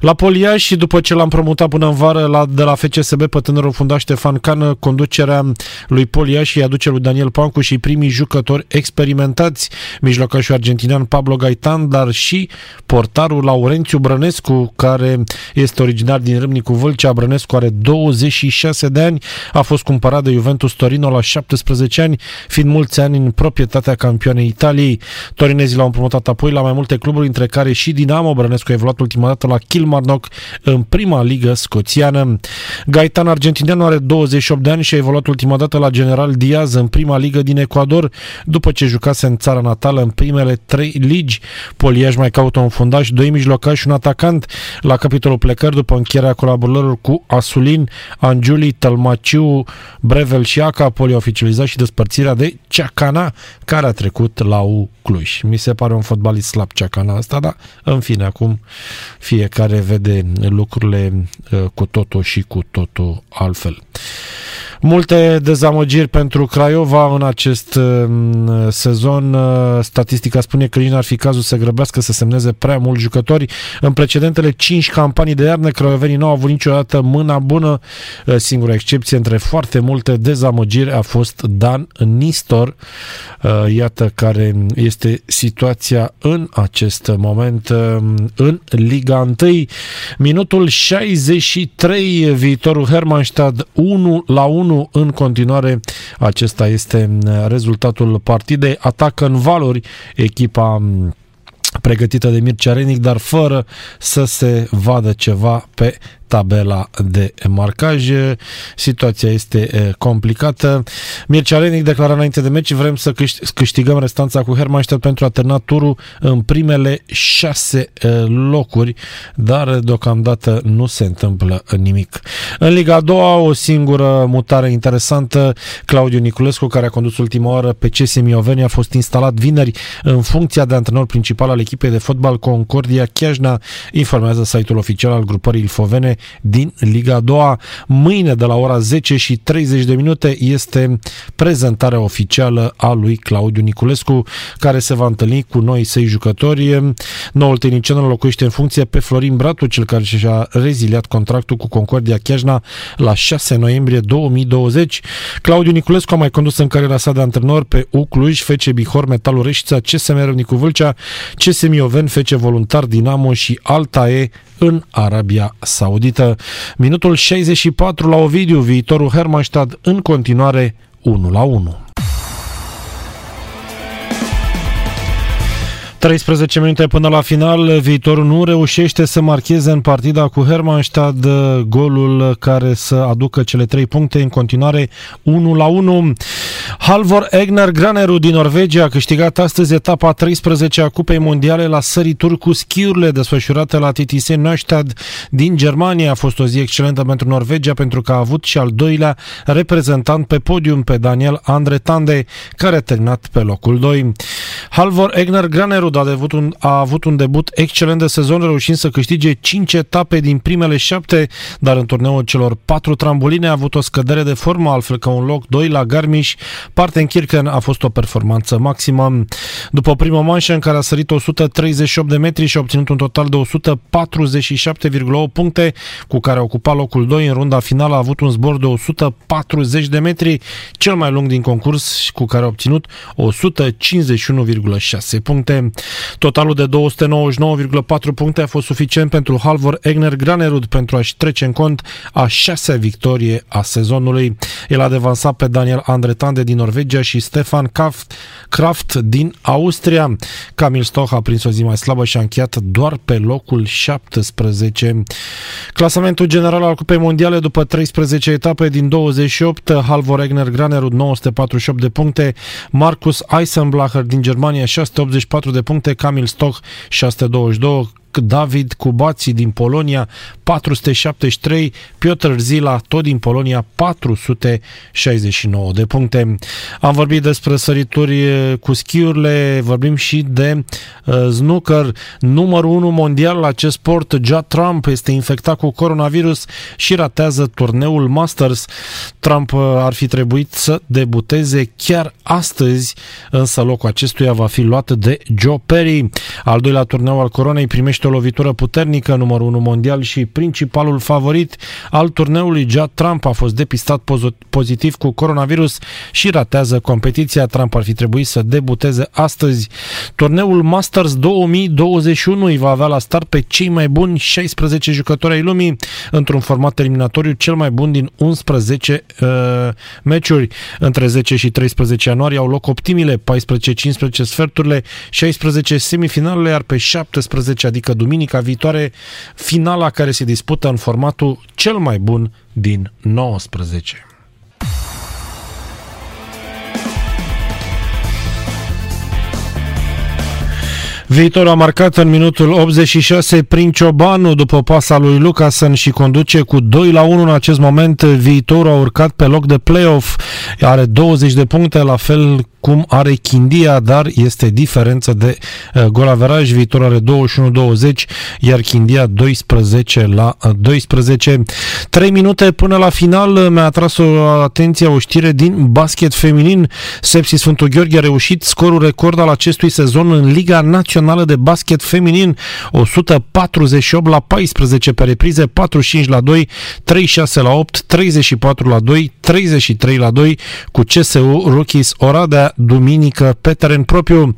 La Polia și după ce l-am promutat până în vară la, de la FCSB pe tânărul fundat Ștefan Cană, conducerea lui Polia și aduce lui Daniel Pancu și primii jucători experimentați, mijlocașul argentinian Pablo Pablo Gaitan, dar și portarul Laurențiu Brănescu, care este originar din Râmnicu Vâlcea. Brănescu are 26 de ani, a fost cumpărat de Juventus Torino la 17 ani, fiind mulți ani în proprietatea campioanei Italiei. Torinezii l-au împrumutat apoi la mai multe cluburi, între care și Dinamo. Brănescu a evoluat ultima dată la Kilmarnock în prima ligă scoțiană. Gaitan argentinian are 28 de ani și a evoluat ultima dată la General Diaz în prima ligă din Ecuador, după ce jucase în țara natală în primele trei ligi ligi. Poliaj mai caută un fundaș, doi mijlocași și un atacant la capitolul plecări după încheierea colaborărilor cu Asulin, Angiuli, Tălmaciu, Brevel și Aca. Poli a oficializat și despărțirea de Ceacana, care a trecut la U Cluj. Mi se pare un fotbalist slab Ceacana asta, dar în fine, acum fiecare vede lucrurile uh, cu totul și cu totul altfel. Multe dezamăgiri pentru Craiova în acest uh, sezon. Uh, statistica spune că nici n-ar fi cazul să grăbească să semneze prea mulți jucători. În precedentele 5 campanii de iarnă, craiovenii nu au avut niciodată mâna bună. Uh, singura excepție între foarte multe dezamăgiri a fost Dan Nistor. Iată care este situația în acest moment în Liga 1. Minutul 63, viitorul Hermannstad 1 la 1 1 în continuare. Acesta este mm, rezultatul partidei. Atacă în valori echipa mm, pregătită de Mircea Renic, dar fără să se vadă ceva pe tabela de marcaj. Situația este complicată. Mircea Lenic declara înainte de meci vrem să câștigăm restanța cu Hermannstadt pentru a termina turul în primele șase locuri, dar deocamdată nu se întâmplă nimic. În Liga a doua, o singură mutare interesantă, Claudiu Niculescu, care a condus ultima oară pe CS Mioveni, a fost instalat vineri în funcția de antrenor principal al echipei de fotbal Concordia Chiajna, informează site-ul oficial al grupării Ilfovene din Liga 2. Mâine de la ora 10 și 30 de minute este prezentarea oficială a lui Claudiu Niculescu, care se va întâlni cu noi săi jucători. Noul tehnician locuiește în funcție pe Florin Bratu, cel care și-a reziliat contractul cu Concordia Chiajna la 6 noiembrie 2020. Claudiu Niculescu a mai condus în cariera sa de antrenor pe U Cluj, FC Bihor, Metalul Reșița, CSM Râmnicu Vâlcea, CSM Ioven, FC Voluntar Dinamo și Altae în Arabia Saudită. Minutul 64 la Ovidiu, viitorul Hermannstad în continuare 1 la 1. 13 minute până la final, viitorul nu reușește să marcheze în partida cu Hermannstad golul care să aducă cele 3 puncte în continuare 1 la 1. Halvor Egner Graneru din Norvegia a câștigat astăzi etapa 13 a Cupei Mondiale la sărituri cu schiurile desfășurate la TTC Neustadt din Germania. A fost o zi excelentă pentru Norvegia pentru că a avut și al doilea reprezentant pe podium pe Daniel Andre Tande, care a terminat pe locul 2. Halvor Egner Granerud a avut, un, a avut un debut excelent de sezon, reușind să câștige 5 etape din primele 7, dar în turneul celor 4 trambuline a avut o scădere de formă, altfel că un loc 2 la Garmisch. Partenkirchen a fost o performanță maximă. După prima manșă în care a sărit 138 de metri și a obținut un total de 147,8 puncte, cu care a ocupat locul 2 în runda finală, a avut un zbor de 140 de metri, cel mai lung din concurs, cu care a obținut 151,6 puncte. Totalul de 299,4 puncte a fost suficient pentru Halvor Egner Granerud pentru a-și trece în cont a șasea victorie a sezonului. El a devansat pe Daniel Andretande din Norvegia și Stefan Kraft, Kraft din Austria. Camil Stoch a prins o zi mai slabă și a încheiat doar pe locul 17. Clasamentul general al Cupei Mondiale după 13 etape din 28, Halvor Egner Granerud 948 de puncte, Marcus Eisenblacher din Germania 684 de puncte, Camil Stoch 622, David Cubații din Polonia 473, Piotr Zila tot din Polonia 469 de puncte. Am vorbit despre sărituri cu schiurile, vorbim și de uh, snooker. Numărul 1 mondial la acest sport, Judd Trump, este infectat cu coronavirus și ratează turneul Masters. Trump uh, ar fi trebuit să debuteze chiar astăzi, însă locul acestuia va fi luat de Joe Perry. Al doilea turneu al coronei primește o lovitură puternică, numărul 1 mondial și principalul favorit al turneului, Judd Trump, a fost depistat pozitiv cu coronavirus și ratează competiția. Trump ar fi trebuit să debuteze astăzi. Turneul Masters 2021 îi va avea la start pe cei mai buni 16 jucători ai lumii într-un format eliminatoriu cel mai bun din 11 uh, meciuri. Între 10 și 13 ianuarie au loc optimile, 14-15 sferturile, 16 semifinalele, iar pe 17, adică duminica viitoare, finala care se dispută în formatul cel mai bun din 19. Viitorul a marcat în minutul 86 prin Ciobanu după pasa lui Lucasen și conduce cu 2 la 1 în acest moment. Viitorul a urcat pe loc de play-off. Are 20 de puncte, la fel cum are Chindia, dar este diferență de uh, golaveraj. Viitor are 21-20, iar Chindia 12 la 12. 3 minute până la final mi-a atras o atenție o știre din basket feminin. Sepsi Sfântul Gheorghe a reușit scorul record al acestui sezon în Liga Națională de Basket Feminin 148 la 14 pe reprize, 45 la 2, 36 la 8, 34 la 2, 33 la 2 cu CSU Rookies Oradea duminică pe teren propriu.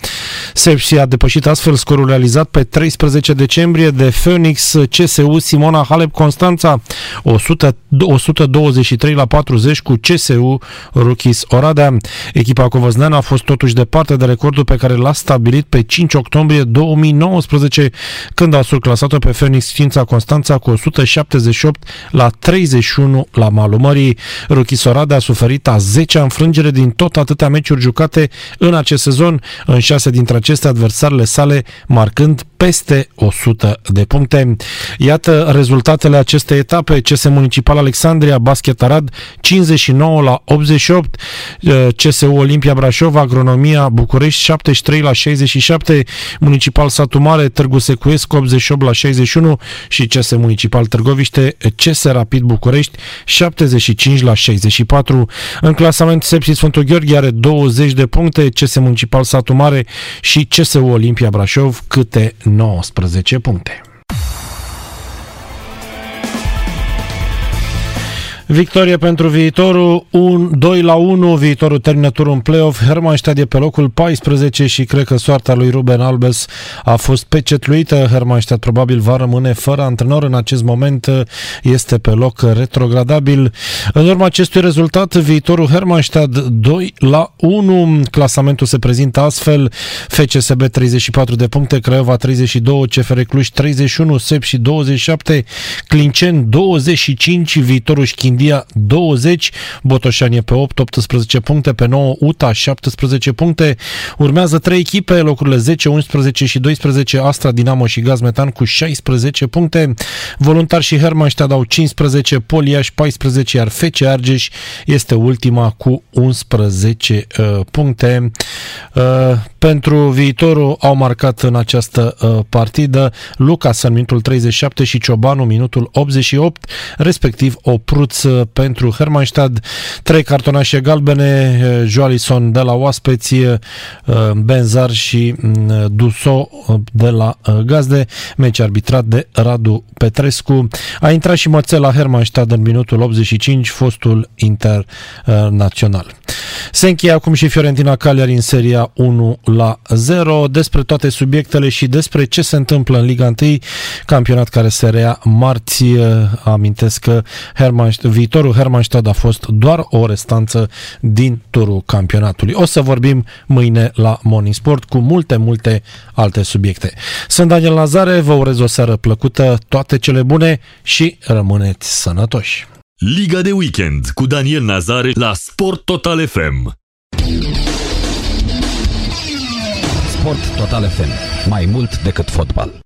Sepsi a depășit astfel scorul realizat pe 13 decembrie de Phoenix CSU Simona Halep Constanța 100, 123 la 40 cu CSU Rookies Oradea. Echipa covăzneană a fost totuși departe de recordul pe care l-a stabilit pe 5 octombrie 2019 când a surclasat-o pe Phoenix Știința Constanța cu 178 la 31 la malul mării. Rookies Oradea a suferit a 10 înfrângere din tot atâtea meciuri jucate în acest sezon, în șase dintre aceste adversarele sale marcând peste 100 de puncte. Iată rezultatele acestei etape. CS Municipal Alexandria, Basket Arad 59 la 88, CSU Olimpia Brașov, Agronomia București 73 la 67, Municipal Satu Mare, Târgu Secuiesc 88 la 61 și CS Municipal Târgoviște, CS Rapid București 75 la 64. În clasament Sepsi Sfântul Gheorghe are 20 de puncte, CS Municipal Satu Mare și CSU Olimpia Brașov câte 19 puncte. Victorie pentru viitorul, un 2 la 1, viitorul termină turul în play-off, Hermannstadt e pe locul 14 și cred că soarta lui Ruben Albes a fost pecetluită, Hermannstadt probabil va rămâne fără antrenor în acest moment, este pe loc retrogradabil. În urma acestui rezultat, viitorul Hermannstadt 2 la 1, clasamentul se prezintă astfel, FCSB 34 de puncte, Craiova 32, CFR Cluj 31, SEP și 27, Clincen 25, viitorul Schindin India 20, Botoșani e pe 8, 18 puncte, pe 9 UTA 17 puncte. Urmează trei echipe, locurile 10, 11 și 12, Astra, Dinamo și Gazmetan cu 16 puncte. Voluntar și Hermannstad au 15, Poliaș 14, iar FC Argeș este ultima cu 11 uh, puncte. Uh, pentru viitorul au marcat în această uh, partidă Lucas în minutul 37 și Ciobanu minutul 88, respectiv o pruț pentru Hermannstad, trei cartonașe galbene, uh, Joalison de la Oaspeți, uh, Benzar și mm, Duso uh, de la uh, Gazde, meci arbitrat de Radu Petrescu. A intrat și Mățel la Hermannstad în minutul 85, fostul internațional. Se încheie acum și Fiorentina Cagliari în seria 1 la 0. Despre toate subiectele și despre ce se întâmplă în Liga 1, campionat care se rea marți. Amintesc că Hermannstad, viitorul Hermannstad a fost doar o restanță din turul campionatului. O să vorbim mâine la Morning Sport cu multe, multe alte subiecte. Sunt Daniel Lazare, vă urez o seară plăcută, toate cele bune și rămâneți sănătoși! Liga de weekend cu Daniel Nazare la Sport Total FM. Sport Total FM. Mai mult decât fotbal.